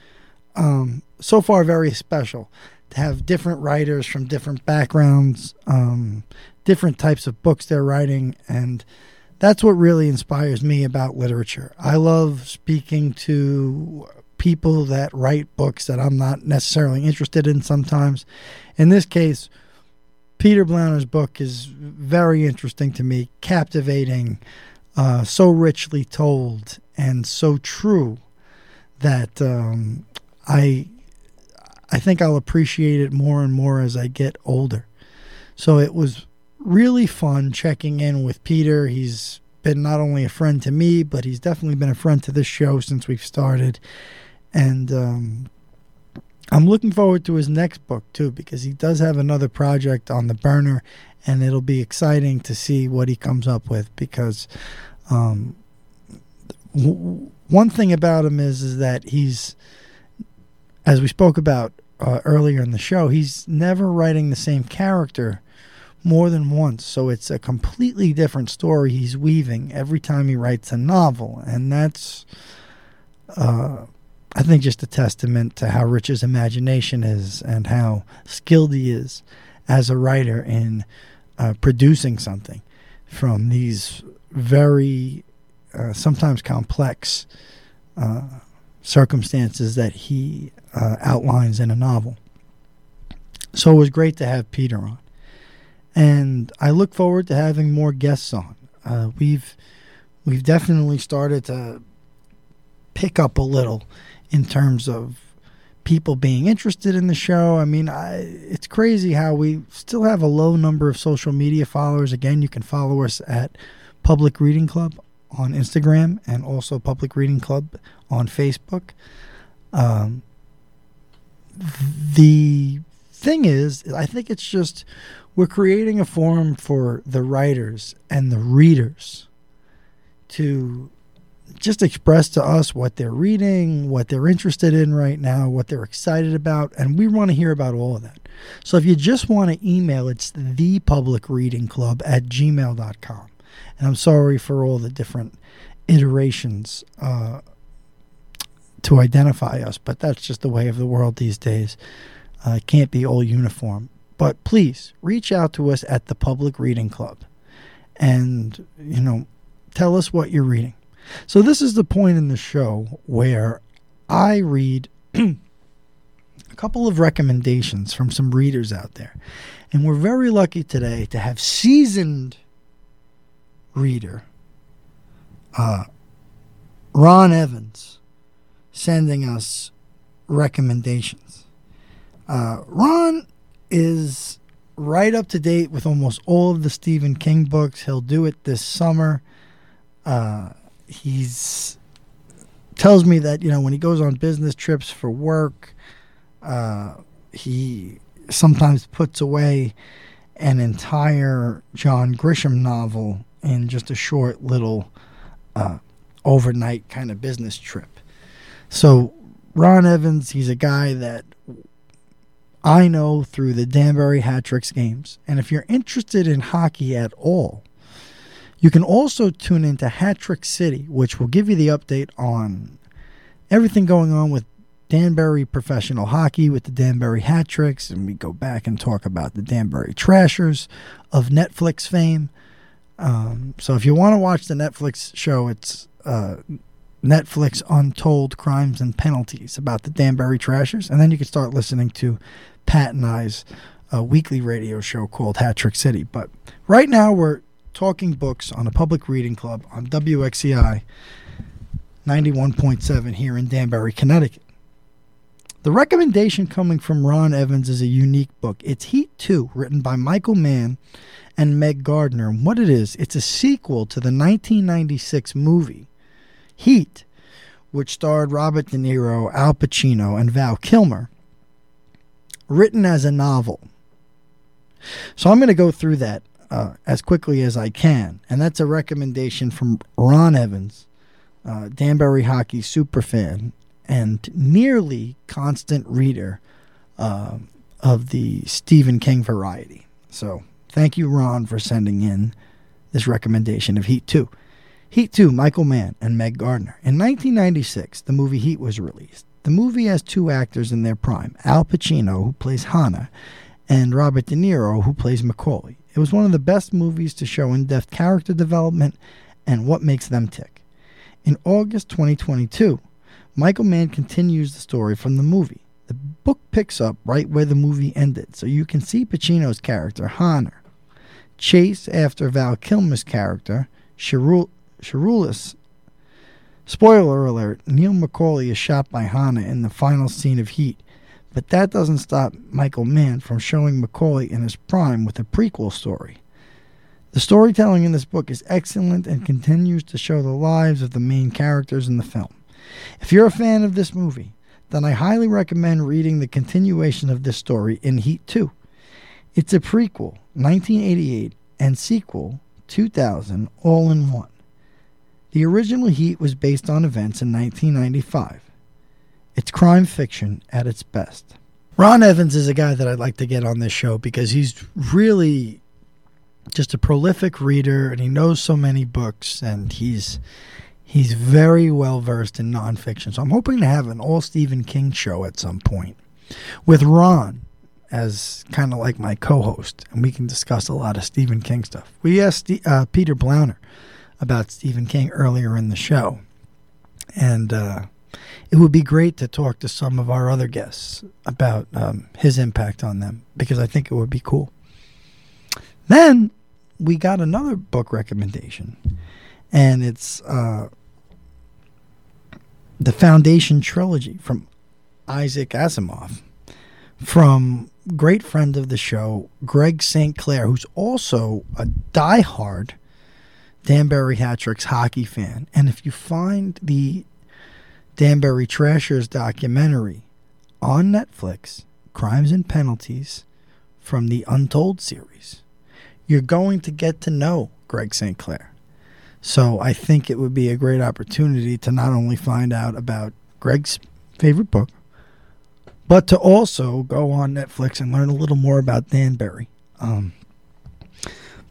um, so far very special to have different writers from different backgrounds, um, different types of books they're writing, and that's what really inspires me about literature. I love speaking to people that write books that I'm not necessarily interested in sometimes. In this case, Peter Blauner's book is very interesting to me, captivating, uh, so richly told, and so true that um, I I think I'll appreciate it more and more as I get older. So it was really fun checking in with Peter. He's been not only a friend to me, but he's definitely been a friend to this show since we've started. And um, I'm looking forward to his next book too, because he does have another project on the burner, and it'll be exciting to see what he comes up with. Because um, w- one thing about him is is that he's, as we spoke about uh, earlier in the show, he's never writing the same character more than once. So it's a completely different story he's weaving every time he writes a novel, and that's. Uh, I think just a testament to how rich his imagination is and how skilled he is as a writer in uh, producing something from these very uh, sometimes complex uh, circumstances that he uh, outlines in a novel. So it was great to have Peter on, and I look forward to having more guests on. Uh, we've we've definitely started to pick up a little in terms of people being interested in the show. I mean, I, it's crazy how we still have a low number of social media followers. Again, you can follow us at Public Reading Club on Instagram and also Public Reading Club on Facebook. Um, the thing is, I think it's just we're creating a forum for the writers and the readers to just express to us what they're reading, what they're interested in right now, what they're excited about, and we want to hear about all of that. So if you just want to email, it's the public reading club at gmail.com. And I'm sorry for all the different iterations uh, to identify us, but that's just the way of the world these days. Uh, it can't be all uniform. But please reach out to us at the Public Reading Club and, you know, tell us what you're reading. So, this is the point in the show where I read a couple of recommendations from some readers out there. And we're very lucky today to have seasoned reader uh, Ron Evans sending us recommendations. Uh, Ron is right up to date with almost all of the Stephen King books. He'll do it this summer. Uh, he's tells me that you know when he goes on business trips for work, uh, he sometimes puts away an entire John Grisham novel in just a short little uh, overnight kind of business trip. So Ron Evans, he's a guy that I know through the Danbury Hat Tricks games, and if you're interested in hockey at all you can also tune into Hat Trick City, which will give you the update on everything going on with Danbury professional hockey with the Danbury Hat Tricks, and we go back and talk about the Danbury Trashers of Netflix fame. Um, so if you want to watch the Netflix show, it's uh, Netflix Untold Crimes and Penalties about the Danbury Trashers, and then you can start listening to Pat and I's uh, weekly radio show called Hat Trick City. But right now we're talking books on a public reading club on WXCI 91.7 here in Danbury, Connecticut. The recommendation coming from Ron Evans is a unique book. It's Heat 2, written by Michael Mann and Meg Gardiner. And what it is, it's a sequel to the 1996 movie Heat, which starred Robert De Niro, Al Pacino, and Val Kilmer, written as a novel. So I'm going to go through that uh, as quickly as I can. And that's a recommendation from Ron Evans, uh, Danbury hockey super fan and nearly constant reader uh, of the Stephen King variety. So thank you, Ron, for sending in this recommendation of Heat 2. Heat 2, Michael Mann and Meg Gardiner. In 1996, the movie Heat was released. The movie has two actors in their prime Al Pacino, who plays Hanna, and Robert De Niro, who plays McCauley. It was one of the best movies to show in depth character development and what makes them tick. In August 2022, Michael Mann continues the story from the movie. The book picks up right where the movie ended, so you can see Pacino's character, Hanna, chase after Val Kilmer's character, Shiherlis. Spoiler alert Neil McCauley is shot by Hanna in the final scene of Heat, but that doesn't stop Michael Mann from showing McCauley in his prime with a prequel story. The storytelling in this book is excellent and continues to show the lives of the main characters in the film. If you're a fan of this movie, then I highly recommend reading the continuation of this story in Heat 2. It's a prequel, 1988, and sequel, 2000, all in one. The original Heat was based on events in 1995. It's crime fiction at its best. Ron Evans is a guy that I'd like to get on this show because he's really just a prolific reader and he knows so many books and he's he's very well versed in nonfiction. So I'm hoping to have an all Stephen King show at some point with Ron as kind of like my co-host, and we can discuss a lot of Stephen King stuff. We asked uh, Peter Blauner about Stephen King earlier in the show, and uh, it would be great to talk to some of our other guests about um, his impact on them because I think it would be cool. Then we got another book recommendation, and it's uh, the Foundation trilogy from Isaac Asimov, from great friend of the show, Greg St. Clair, who's also a diehard Danbury Hat Tricks hockey fan. And if you find the Danbury Trashers documentary on Netflix, Crimes and Penalties from the Untold series, you're going to get to know Greg St. Clair. So I think it would be a great opportunity to not only find out about Greg's favorite book, but to also go on Netflix and learn a little more about Danbury. Um,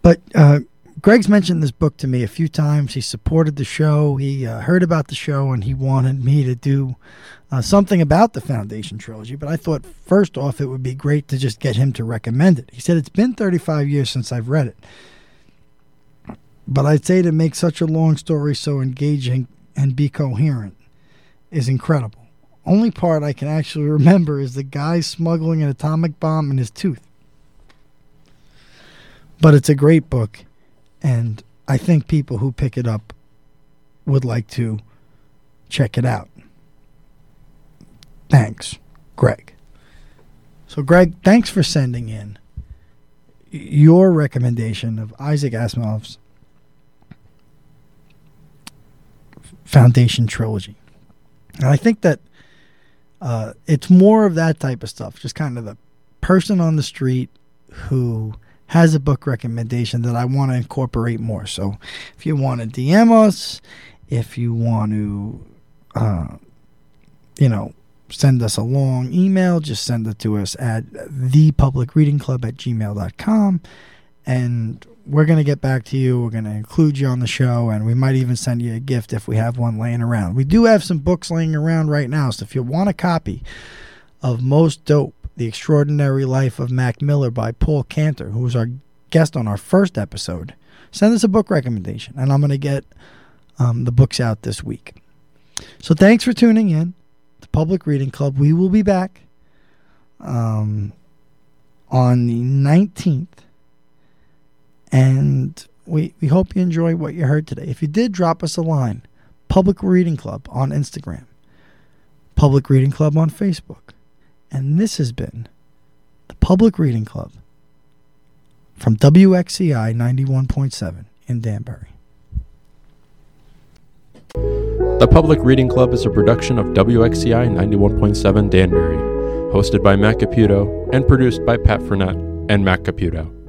but uh, Greg's mentioned this book to me a few times. He supported the show. He uh, heard about the show and he wanted me to do uh, something about the Foundation trilogy. But I thought, first off, it would be great to just get him to recommend it. He said, It's been 35 years since I've read it. But I'd say to make such a long story so engaging and be coherent is incredible. Only part I can actually remember is the guy smuggling an atomic bomb in his tooth. But it's a great book and I think people who pick it up would like to check it out. Thanks, Greg. So, Greg, thanks for sending in your recommendation of Isaac Asimov's Foundation trilogy. And I think that uh, it's more of that type of stuff, just kind of the person on the street who has a book recommendation that I want to incorporate more. So if you want to DM us, if you want to, uh, you know, send us a long email, just send it to us at thepublicreadingclub at gmail.com. And we're going to get back to you. We're going to include you on the show, and we might even send you a gift if we have one laying around. We do have some books laying around right now, so if you want a copy of Most Dope, the Extraordinary Life of Mac Miller by Paul Cantor, who was our guest on our first episode. Send us a book recommendation, and I'm going to get um, the books out this week. So thanks for tuning in to Public Reading Club. We will be back um, on the 19th, and we, we hope you enjoy what you heard today. If you did, drop us a line. Public Reading Club on Instagram, Public Reading Club on Facebook. And this has been the Public Reading Club from WXCI 91.7 in Danbury. The Public Reading Club is a production of WXCI 91.7 Danbury, hosted by Matt Caputo and produced by Pat Frenette and Matt Caputo.